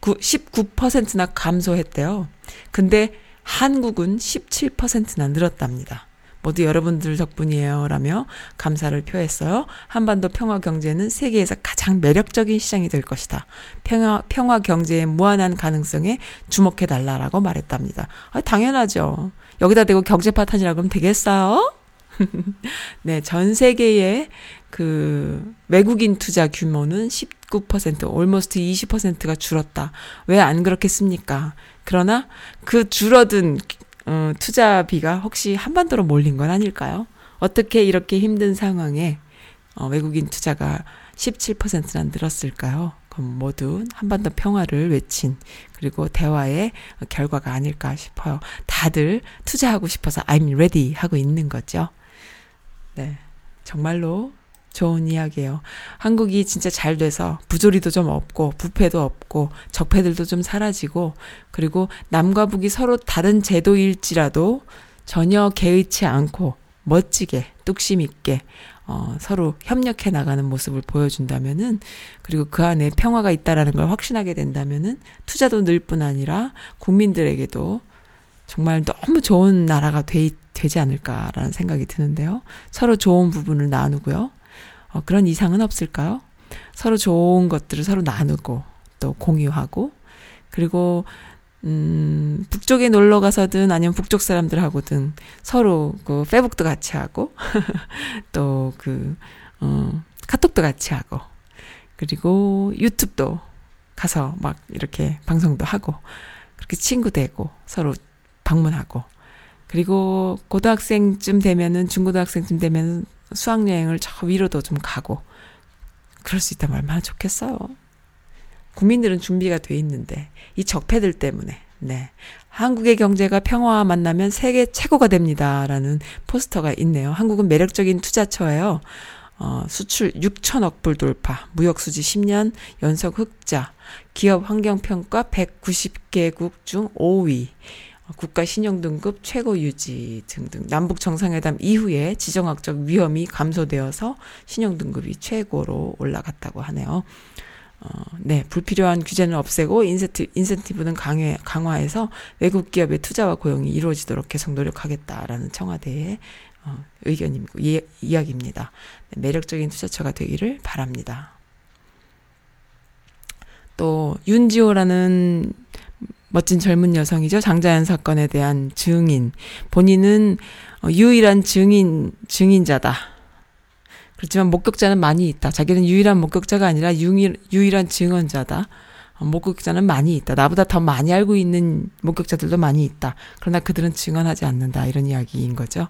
Speaker 1: 19%나 감소했대요. 근데 한국은 17%나 늘었답니다. 모두 여러분들 덕분이에요. 라며 감사를 표했어요. 한반도 평화 경제는 세계에서 가장 매력적인 시장이 될 것이다. 평화, 평화 경제의 무한한 가능성에 주목해달라라고 말했답니다. 아, 당연하죠. 여기다 대고 경제 파탄이라고 하면 되겠어요? (laughs) 네, 전 세계의 그 외국인 투자 규모는 19%, almost 20%가 줄었다. 왜 안 그렇겠습니까? 그러나 그 줄어든 어, 투자비가 혹시 한반도로 몰린 건 아닐까요? 어떻게 이렇게 힘든 상황에 어, 외국인 투자가 17%나 늘었을까요? 그럼 모두 한반도 평화를 외친 그리고 대화의 결과가 아닐까 싶어요. 다들 투자하고 싶어서 I'm ready 하고 있는 거죠. 네. 정말로 좋은 이야기예요. 한국이 진짜 잘 돼서 부조리도 좀 없고 부패도 없고 적폐들도 좀 사라지고 그리고 남과 북이 서로 다른 제도일지라도 전혀 개의치 않고 멋지게 뚝심 있게 어, 서로 협력해 나가는 모습을 보여준다면은 그리고 그 안에 평화가 있다라는 걸 확신하게 된다면은 투자도 늘 뿐 아니라 국민들에게도 정말 너무 좋은 나라가 되, 되지 않을까라는 생각이 드는데요. 서로 좋은 부분을 나누고요. 어, 그런 이상은 없을까요? 서로 좋은 것들을 서로 나누고 또 공유하고 그리고 음, 북쪽에 놀러 가서든 아니면 북쪽 사람들하고든 서로 그 페북도 같이 하고 (laughs) 또 그 어, 카톡도 같이 하고 그리고 유튜브도 가서 막 이렇게 방송도 하고 그렇게 친구 되고 서로 방문하고 그리고 고등학생쯤 되면은 중고등학생쯤 되면 수학여행을 저 위로도 좀 가고 그럴 수 있다면 얼마나 좋겠어요. 국민들은 준비가 돼 있는데 이 적폐들 때문에 네. 한국의 경제가 평화와 만나면 세계 최고가 됩니다라는 포스터가 있네요. 한국은 매력적인 투자처예요. 어, 수출 6천억 불 돌파, 무역 수지 10년 연속 흑자, 기업 환경 평가 190개국 중 5위. 국가 신용 등급 최고 유지 등등 남북 정상회담 이후에 지정학적 위험이 감소되어서 신용 등급이 최고로 올라갔다고 하네요. 어, 네, 불필요한 규제는 없애고 인센티, 인센티브는 강해, 강화해서 외국 기업의 투자와 고용이 이루어지도록 계속 노력하겠다라는 청와대의 어, 의견이고 이, 이야기입니다. 네, 매력적인 투자처가 되기를 바랍니다. 또 윤지호라는 멋진 젊은 여성이죠. 장자연 사건에 대한 증인. 본인은 어, 유일한 증인 증인자다. 그렇지만 목격자는 많이 있다. 자기는 유일한 목격자가 아니라 유일, 유일한 증언자다. 어, 목격자는 많이 있다. 나보다 더 많이 알고 있는 목격자들도 많이 있다. 그러나 그들은 증언하지 않는다. 이런 이야기인 거죠.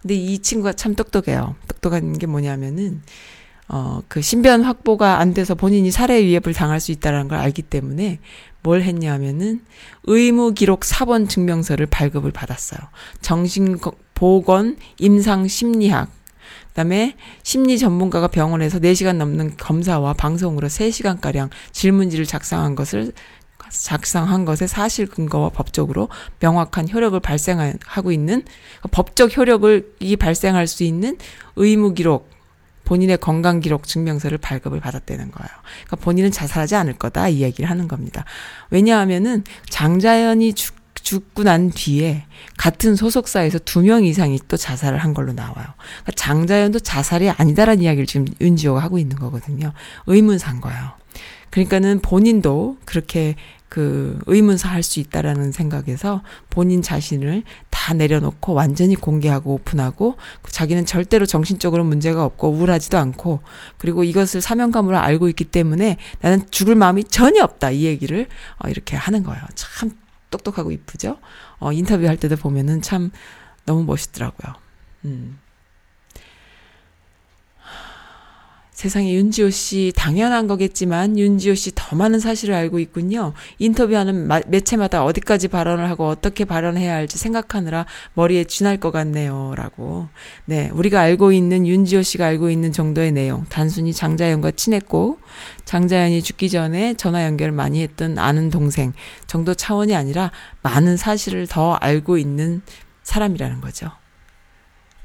Speaker 1: 근데 이 친구가 참 똑똑해요. 똑똑한 게 뭐냐면은 어, 그 신변 확보가 안 돼서 본인이 살해 위협을 당할 수 있다는 걸 알기 때문에 뭘 했냐면은 의무 기록 4번 증명서를 발급을 받았어요. 정신보건 임상 심리학 그다음에 심리 전문가가 병원에서 4시간 넘는 검사와 방송으로 3시간 가량 질문지를 작성한 것을 작성한 것의 사실 근거와 법적으로 명확한 효력을 발생하고 있는 법적 효력을 이 발생할 수 있는 의무 기록 본인의 건강 기록 증명서를 발급을 받았다는 거예요. 그러니까 본인은 자살하지 않을 거다 이 얘기를 하는 겁니다. 왜냐하면은 장자연이 죽, 죽고 난 뒤에 같은 소속사에서 두 명 이상이 또 자살을 한 걸로 나와요. 그러니까 장자연도 자살이 아니다라는 이야기를 지금 윤지호가 하고 있는 거거든요. 의문사인 거예요. 그러니까는 본인도 그렇게 그 의문사 할 수 있다라는 생각에서 본인 자신을 다 내려놓고 완전히 공개하고 오픈하고 자기는 절대로 정신적으로 문제가 없고 우울하지도 않고 그리고 이것을 사명감으로 알고 있기 때문에 나는 죽을 마음이 전혀 없다 이 얘기를 어, 이렇게 하는 거예요. 참 똑똑하고 이쁘죠? 어, 인터뷰할 때도 보면은 참 너무 멋있더라고요. 음. 세상에 윤지호 씨 당연한 거겠지만 윤지호 씨 더 많은 사실을 알고 있군요. 인터뷰하는 마, 매체마다 어디까지 발언을 하고 어떻게 발언해야 할지 생각하느라 머리에 쥐날 것 같네요 라고. 네, 우리가 알고 있는 윤지호 씨가 알고 있는 정도의 내용 단순히 장자연과 친했고 장자연이 죽기 전에 전화 연결을 많이 했던 아는 동생 정도 차원이 아니라 많은 사실을 더 알고 있는 사람이라는 거죠.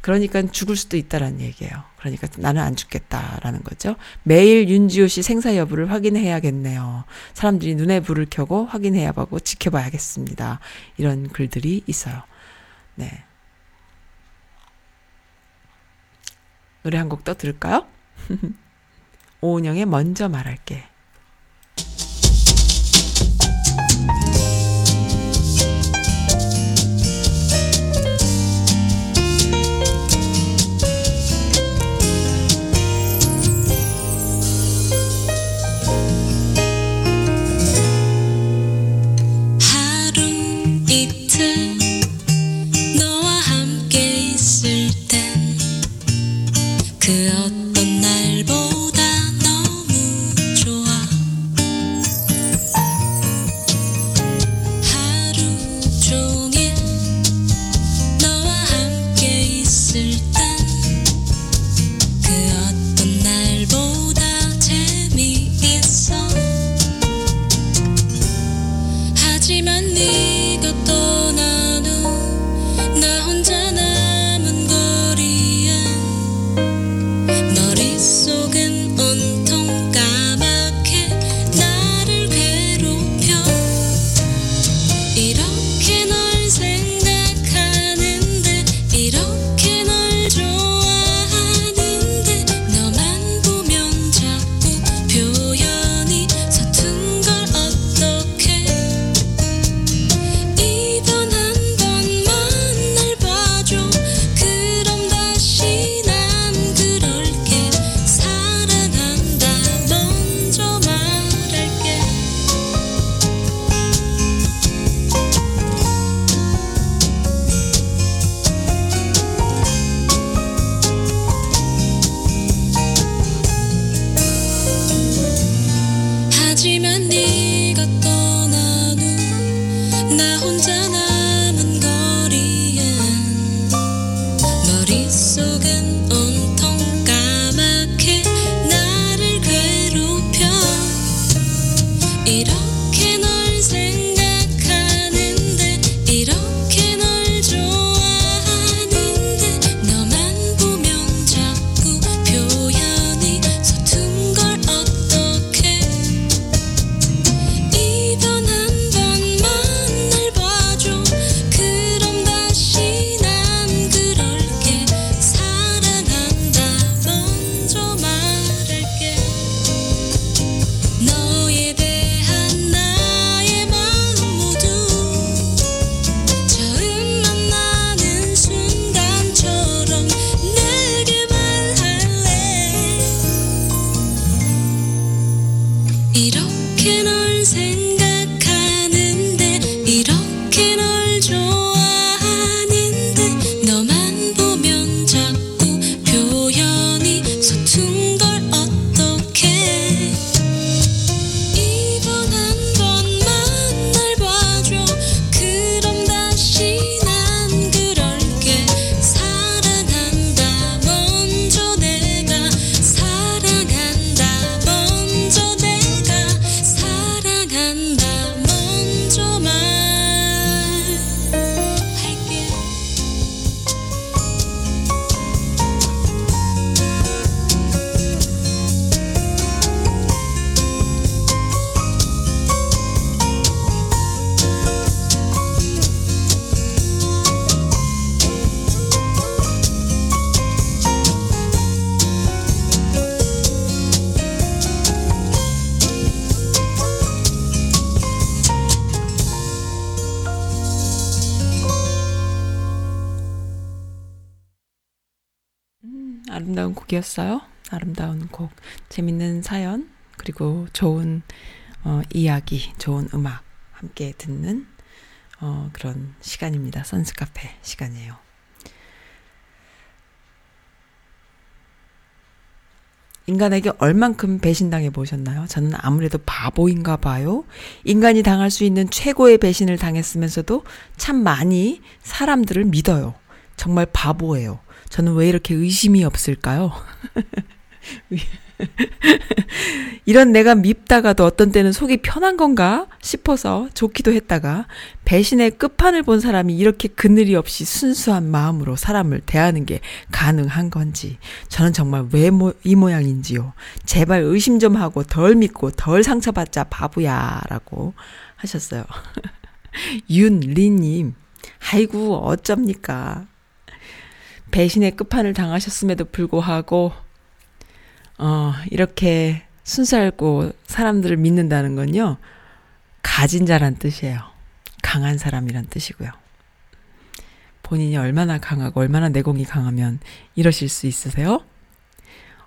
Speaker 1: 그러니까 죽을 수도 있다라는 얘기예요. 그러니까 나는 안 죽겠다라는 거죠. 매일 윤지호 씨 생사 여부를 확인해야겠네요. 사람들이 눈에 불을 켜고 확인해야 하고 지켜봐야겠습니다. 이런 글들이 있어요. 네. 노래 한 곡 더 들을까요? (laughs) 오은영의 먼저 말할게. 그리고 좋은 어, 이야기, 좋은 음악 함께 듣는 어, 그런 시간입니다. 선스 카페 시간이에요. 인간에게 얼만큼 배신당해 보셨나요? 저는 아무래도 바보인가 봐요. 인간이 당할 수 있는 최고의 배신을 당했으면서도 참 많이 사람들을 믿어요. 정말 바보예요. 저는 왜 이렇게 의심이 없을까요? (laughs) (laughs) 이런 내가 밉다가도 어떤 때는 속이 편한 건가 싶어서 좋기도 했다가 배신의 끝판을 본 사람이 이렇게 그늘이 없이 순수한 마음으로 사람을 대하는 게 가능한 건지 저는 정말 왜 이 모양인지요. 제발 의심 좀 하고 덜 믿고 덜 상처받자 바보야라고 하셨어요. (laughs) 윤리님, 아이고 어쩝니까. 배신의 끝판을 당하셨음에도 불구하고 어, 이렇게 순수하고 사람들을 믿는다는 건요, 가진 자란 뜻이에요. 강한 사람이란 뜻이고요. 본인이 얼마나 강하고 얼마나 내공이 강하면 이러실 수 있으세요?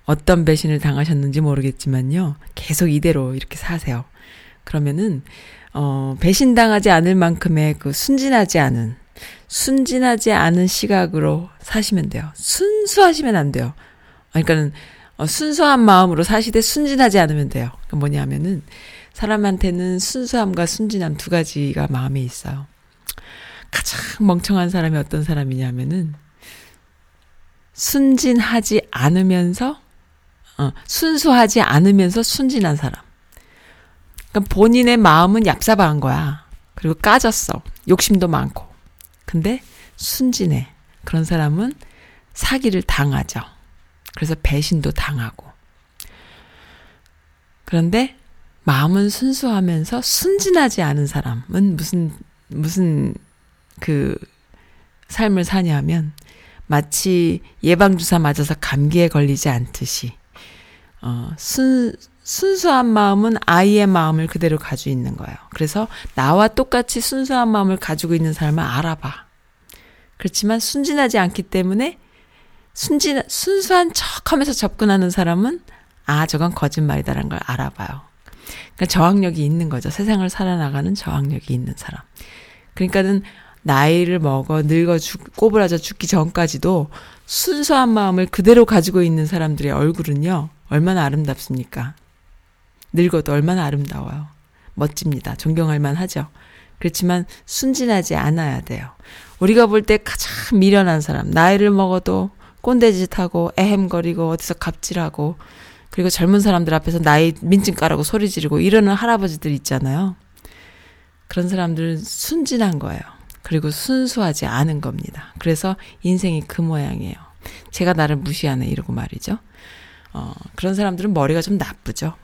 Speaker 1: 어떤 배신을 당하셨는지 모르겠지만요, 계속 이대로 이렇게 사세요. 그러면은, 어, 배신당하지 않을 만큼의 그 순진하지 않은, 순진하지 않은 시각으로 사시면 돼요. 순수하시면 안 돼요. 그러니까는, 어, 순수한 마음으로 사시되 순진하지 않으면 돼요. 그 뭐냐면은 사람한테는 순수함과 순진함 두 가지가 마음에 있어요. 가장 멍청한 사람이 어떤 사람이냐면은 순진하지 않으면서 어, 순수하지 않으면서 순진한 사람. 그러니까 본인의 마음은 얍삽한 거야. 그리고 까졌어. 욕심도 많고. 근데 순진해. 그런 사람은 사기를 당하죠. 그래서 배신도 당하고. 그런데 마음은 순수하면서 순진하지 않은 사람은 무슨, 무슨 그 삶을 사냐면 마치 예방주사 맞아서 감기에 걸리지 않듯이, 어, 순, 순수한 마음은 아이의 마음을 그대로 가지고 있는 거예요. 그래서 나와 똑같이 순수한 마음을 가지고 있는 사람을 알아봐. 그렇지만 순진하지 않기 때문에 순진, 순수한 척 하면서 접근하는 사람은, 아, 저건 거짓말이다라는 걸 알아봐요. 그러니까 저항력이 있는 거죠. 세상을 살아나가는 저항력이 있는 사람. 그러니까는 나이를 먹어 늙어 죽, 꼬부라져 죽기 전까지도 순수한 마음을 그대로 가지고 있는 사람들의 얼굴은요, 얼마나 아름답습니까? 늙어도 얼마나 아름다워요. 멋집니다. 존경할 만 하죠. 그렇지만 순진하지 않아야 돼요. 우리가 볼 때 가장 미련한 사람, 나이를 먹어도 꼰대짓하고 애햄거리고 어디서 갑질하고 그리고 젊은 사람들 앞에서 나이 민증 까라고 소리 지르고 이러는 할아버지들 있잖아요. 그런 사람들은 순진한 거예요. 그리고 순수하지 않은 겁니다. 그래서 인생이 그 모양이에요. 제가 나를 무시하네 이러고 말이죠. 어, 그런 사람들은 머리가 좀 나쁘죠.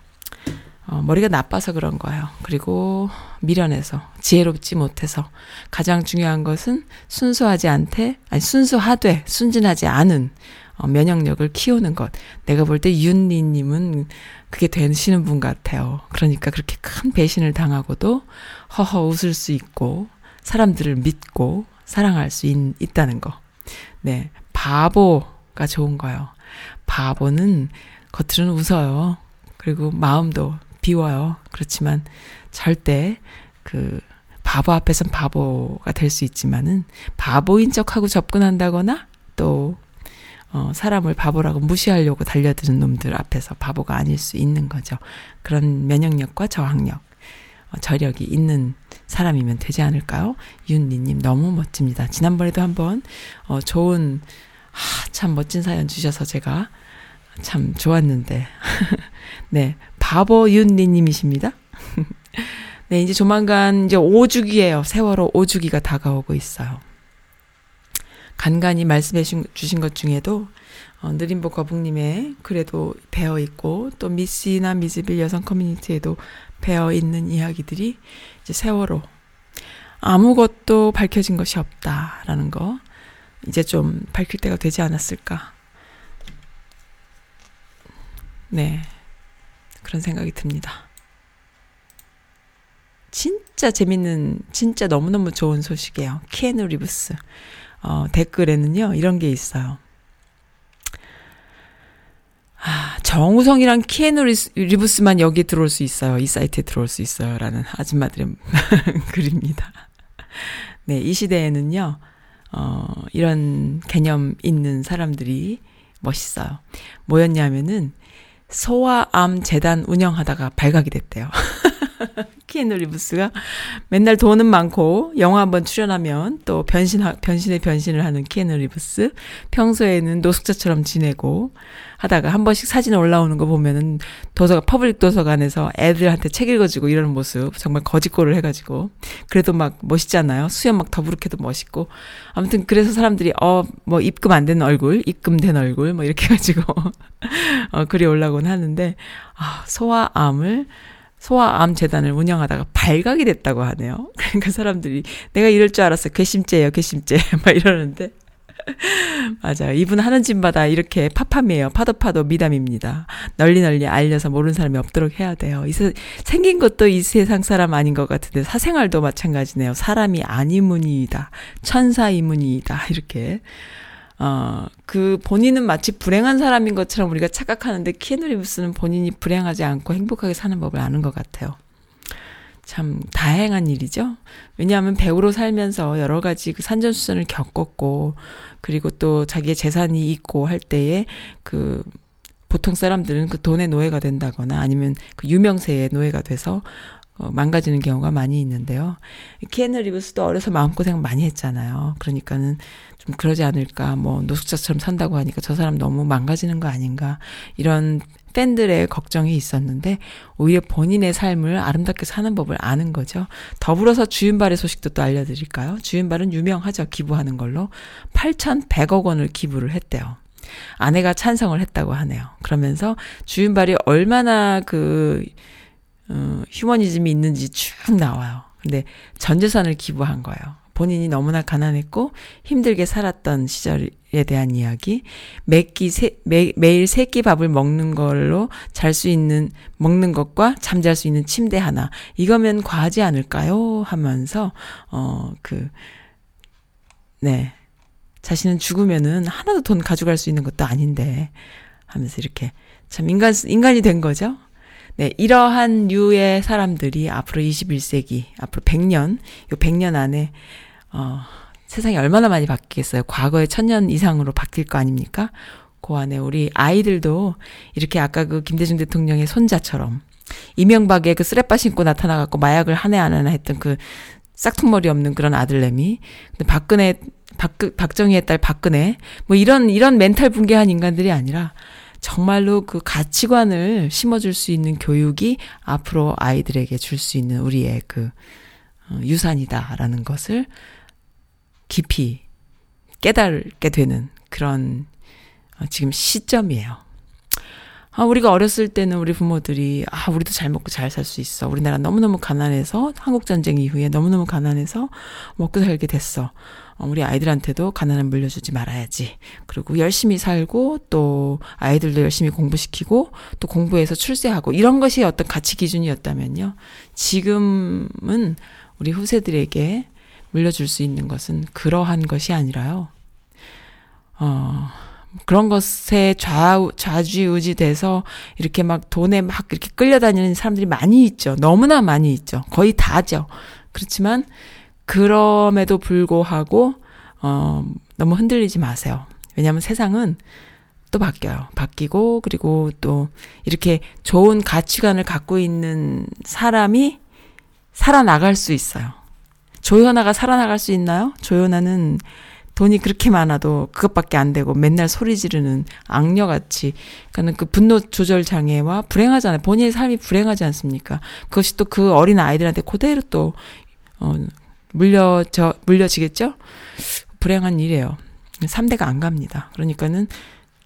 Speaker 1: 어, 머리가 나빠서 그런 거예요. 그리고 미련해서 지혜롭지 못해서 가장 중요한 것은 순수하지 않되 아니 순수하되 순진하지 않은 어, 면역력을 키우는 것. 내가 볼 때 윤리님은 그게 되시는 분 같아요. 그러니까 그렇게 큰 배신을 당하고도 허허 웃을 수 있고 사람들을 믿고 사랑할 수 있, 있다는 거. 네, 바보가 좋은 거예요. 바보는 겉으로는 웃어요. 그리고 마음도 비워요. 그렇지만 절대 그 바보 앞에선 바보가 될 수 있지만은 바보인 척하고 접근한다거나 또 어, 사람을 바보라고 무시하려고 달려드는 놈들 앞에서 바보가 아닐 수 있는 거죠. 그런 면역력과 저항력, 어, 저력이 있는 사람이면 되지 않을까요? 윤리님 너무 멋집니다. 지난번에도 한번 어, 좋은 하, 참 멋진 사연 주셔서 제가 참 좋았는데 (laughs) 네 바보 윤리님이십니다. (laughs) 네 이제 조만간 이제 5주기예요. 세월호 5주기가 다가오고 있어요. 간간히 말씀해 주신 것 중에도 어, 느림보 거북님의 글에도 배어 있고 또 미씨나 미즈빌 여성 커뮤니티에도 배어 있는 이야기들이 이제 세월호 아무것도 밝혀진 것이 없다라는 거 이제 좀 밝힐 때가 되지 않았을까. 네. 그런 생각이 듭니다. 진짜 재밌는, 진짜 너무너무 좋은 소식이에요. 키에누 리브스. 어, 댓글에는요, 이런 게 있어요. 정우성이랑 키에누 리브스만 여기에 들어올 수 있어요. 이 사이트에 들어올 수 있어요. 라는 아줌마들의 (laughs) 글입니다. 네, 이 시대에는요, 어, 이런 개념 있는 사람들이 멋있어요. 뭐였냐면은, 소아암 재단 운영하다가 발각이 됐대요. (laughs) 키에누 리브스가 맨날 돈은 많고 영화 한번 출연하면 또 변신 변신의 변신을 하는 키에누 리브스 평소에는 노숙자처럼 지내고 하다가 한 번씩 사진 올라오는 거 보면은 도서관 public 도서관에서 애들한테 책 읽어주고 이러는 모습 정말 거지꼴을 해가지고 그래도 막 멋있잖아요 수염 막 더부룩해도 멋있고 아무튼 그래서 사람들이 어 뭐 입금 안 된 얼굴 입금된 얼굴 뭐 이렇게 해가지고 (laughs) 어 글이 올라오곤 하는데 아 소아암을 소아암 재단을 운영하다가 발각이 됐다고 하네요. (laughs) 그러니까 사람들이 내가 이럴 줄 알았어. 괘씸죄예요, 괘씸죄. (laughs) 막 이러는데. (laughs) 맞아요. 이분 하는 짓마다 이렇게 팝팝이에요. 파도 파도 미담입니다. 널리 널리 알려서 모르는 사람이 없도록 해야 돼요. 이 세, 생긴 것도 이 세상 사람 아닌 것 같은데 사생활도 마찬가지네요. 사람이 아니문이다. 천사이문이다. (laughs) 이렇게. 어, 그 본인은 마치 불행한 사람인 것처럼 우리가 착각하는데 키에누 리브스는 본인이 불행하지 않고 행복하게 사는 법을 아는 것 같아요. 참 다행한 일이죠. 왜냐하면 배우로 살면서 여러 가지 그 산전수전을 겪었고 그리고 또 자기의 재산이 있고 할 때에 그 보통 사람들은 그 돈의 노예가 된다거나 아니면 그 유명세의 노예가 돼서 어, 망가지는 경우가 많이 있는데요. 키에누 리브스도 어려서 마음고생 많이 했잖아요. 그러니까는 좀 그러지 않을까, 뭐, 노숙자처럼 산다고 하니까 저 사람 너무 망가지는 거 아닌가, 이런 팬들의 걱정이 있었는데, 오히려 본인의 삶을 아름답게 사는 법을 아는 거죠. 더불어서 주윤발의 소식도 또 알려드릴까요? 주윤발은 유명하죠. 기부하는 걸로. 8,100억 원을 기부를 했대요. 아내가 찬성을 했다고 하네요. 그러면서 주윤발이 얼마나 그, 어, 휴머니즘이 있는지 쭉 나와요. 근데 전 재산을 기부한 거예요. 본인이 너무나 가난했고 힘들게 살았던 시절에 대한 이야기. 매끼 세, 매, 매일 세 끼 밥을 먹는 걸로 잘 수 있는 먹는 것과 잠잘 수 있는 침대 하나. 이거면 과하지 않을까요? 하면서 어그 네. 자신은 죽으면은 하나도 돈 가져갈 수 있는 것도 아닌데 하면서 이렇게 참 인간 인간이 된 거죠. 네, 이러한 류의 사람들이 앞으로 21세기, 앞으로 100년, 요 100년 안에, 어, 세상이 얼마나 많이 바뀌겠어요. 과거의 천년 이상으로 바뀔 거 아닙니까? 그 안에 우리 아이들도 이렇게 아까 그 김대중 대통령의 손자처럼 이명박의 그 쓰레빠 신고 나타나갖고 마약을 하네 안 하나 했던 그 싹퉁머리 없는 그런 아들내미. 근데 박근혜, 박, 박정희의 딸 박근혜. 뭐 이런, 이런 멘탈 붕괴한 인간들이 아니라 정말로 그 가치관을 심어줄 수 있는 교육이 앞으로 아이들에게 줄 수 있는 우리의 그 어, 유산이다라는 것을 깊이 깨달게 되는 그런 어, 지금 시점이에요. 아, 우리가 어렸을 때는 우리 부모들이, 아, 우리도 잘 먹고 잘 살 수 있어. 우리나라 너무너무 가난해서, 한국전쟁 이후에 너무너무 가난해서 먹고 살게 됐어. 어, 우리 아이들한테도 가난을 물려주지 말아야지. 그리고 열심히 살고, 또 아이들도 열심히 공부시키고, 또 공부해서 출세하고, 이런 것이 어떤 가치 기준이었다면요. 지금은 우리 후세들에게 물려줄 수 있는 것은 그러한 것이 아니라요. 어, 그런 것에 좌, 좌지우지 돼서 이렇게 막 돈에 막 이렇게 끌려다니는 사람들이 많이 있죠. 너무나 많이 있죠. 거의 다죠. 그렇지만, 그럼에도 불구하고, 어, 너무 흔들리지 마세요. 왜냐하면 세상은 또 바뀌어요. 바뀌고, 그리고 또 이렇게 좋은 가치관을 갖고 있는 사람이 살아나갈 수 있어요. 조연아가 살아나갈 수 있나요? 조연아는 돈이 그렇게 많아도 그것밖에 안 되고 맨날 소리 지르는 악녀같이 그러니까는 그 분노 조절 장애와 불행하잖아요. 본인의 삶이 불행하지 않습니까? 그것이 또 그 어린 아이들한테 그대로 또 어, 물려져 물려지겠죠? 불행한 일이에요. 3대가 안 갑니다. 그러니까는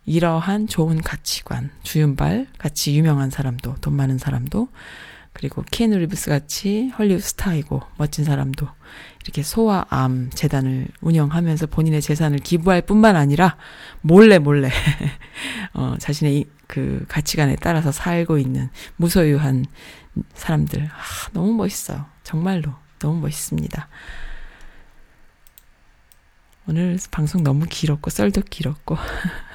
Speaker 1: 이러한 좋은 가치관, 주윤발 같이 유명한 사람도 돈 많은 사람도 그리고 키에누 리브스 같이 헐리우드 스타이고 멋진 사람도 이렇게 소아암 재단을 운영하면서 본인의 재산을 기부할 뿐만 아니라 몰래 몰래 (laughs) 어 자신의 이, 그 가치관에 따라서 살고 있는 무소유한 사람들 아, 너무 멋있어요. 정말로 너무 멋있습니다. 오늘 방송 너무 길었고 썰도 길었고 (laughs)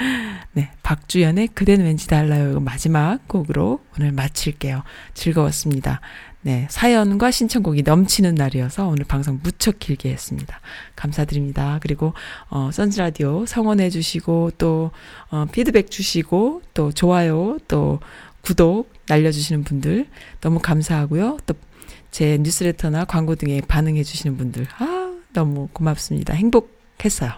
Speaker 1: (laughs) 네, 박주연의 그댄 왠지 달라요. 마지막 곡으로 오늘 마칠게요. 즐거웠습니다. 네, 사연과 신청곡이 넘치는 날이어서 오늘 방송 무척 길게 했습니다. 감사드립니다. 그리고 어 선즈 라디오 성원해 주시고 또 어, 피드백 주시고 또 좋아요 또 구독 날려 주시는 분들 너무 감사하고요. 또 제 뉴스레터나 광고 등에 반응해 주시는 분들 아, 너무 고맙습니다. 행복했어요.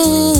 Speaker 3: 왠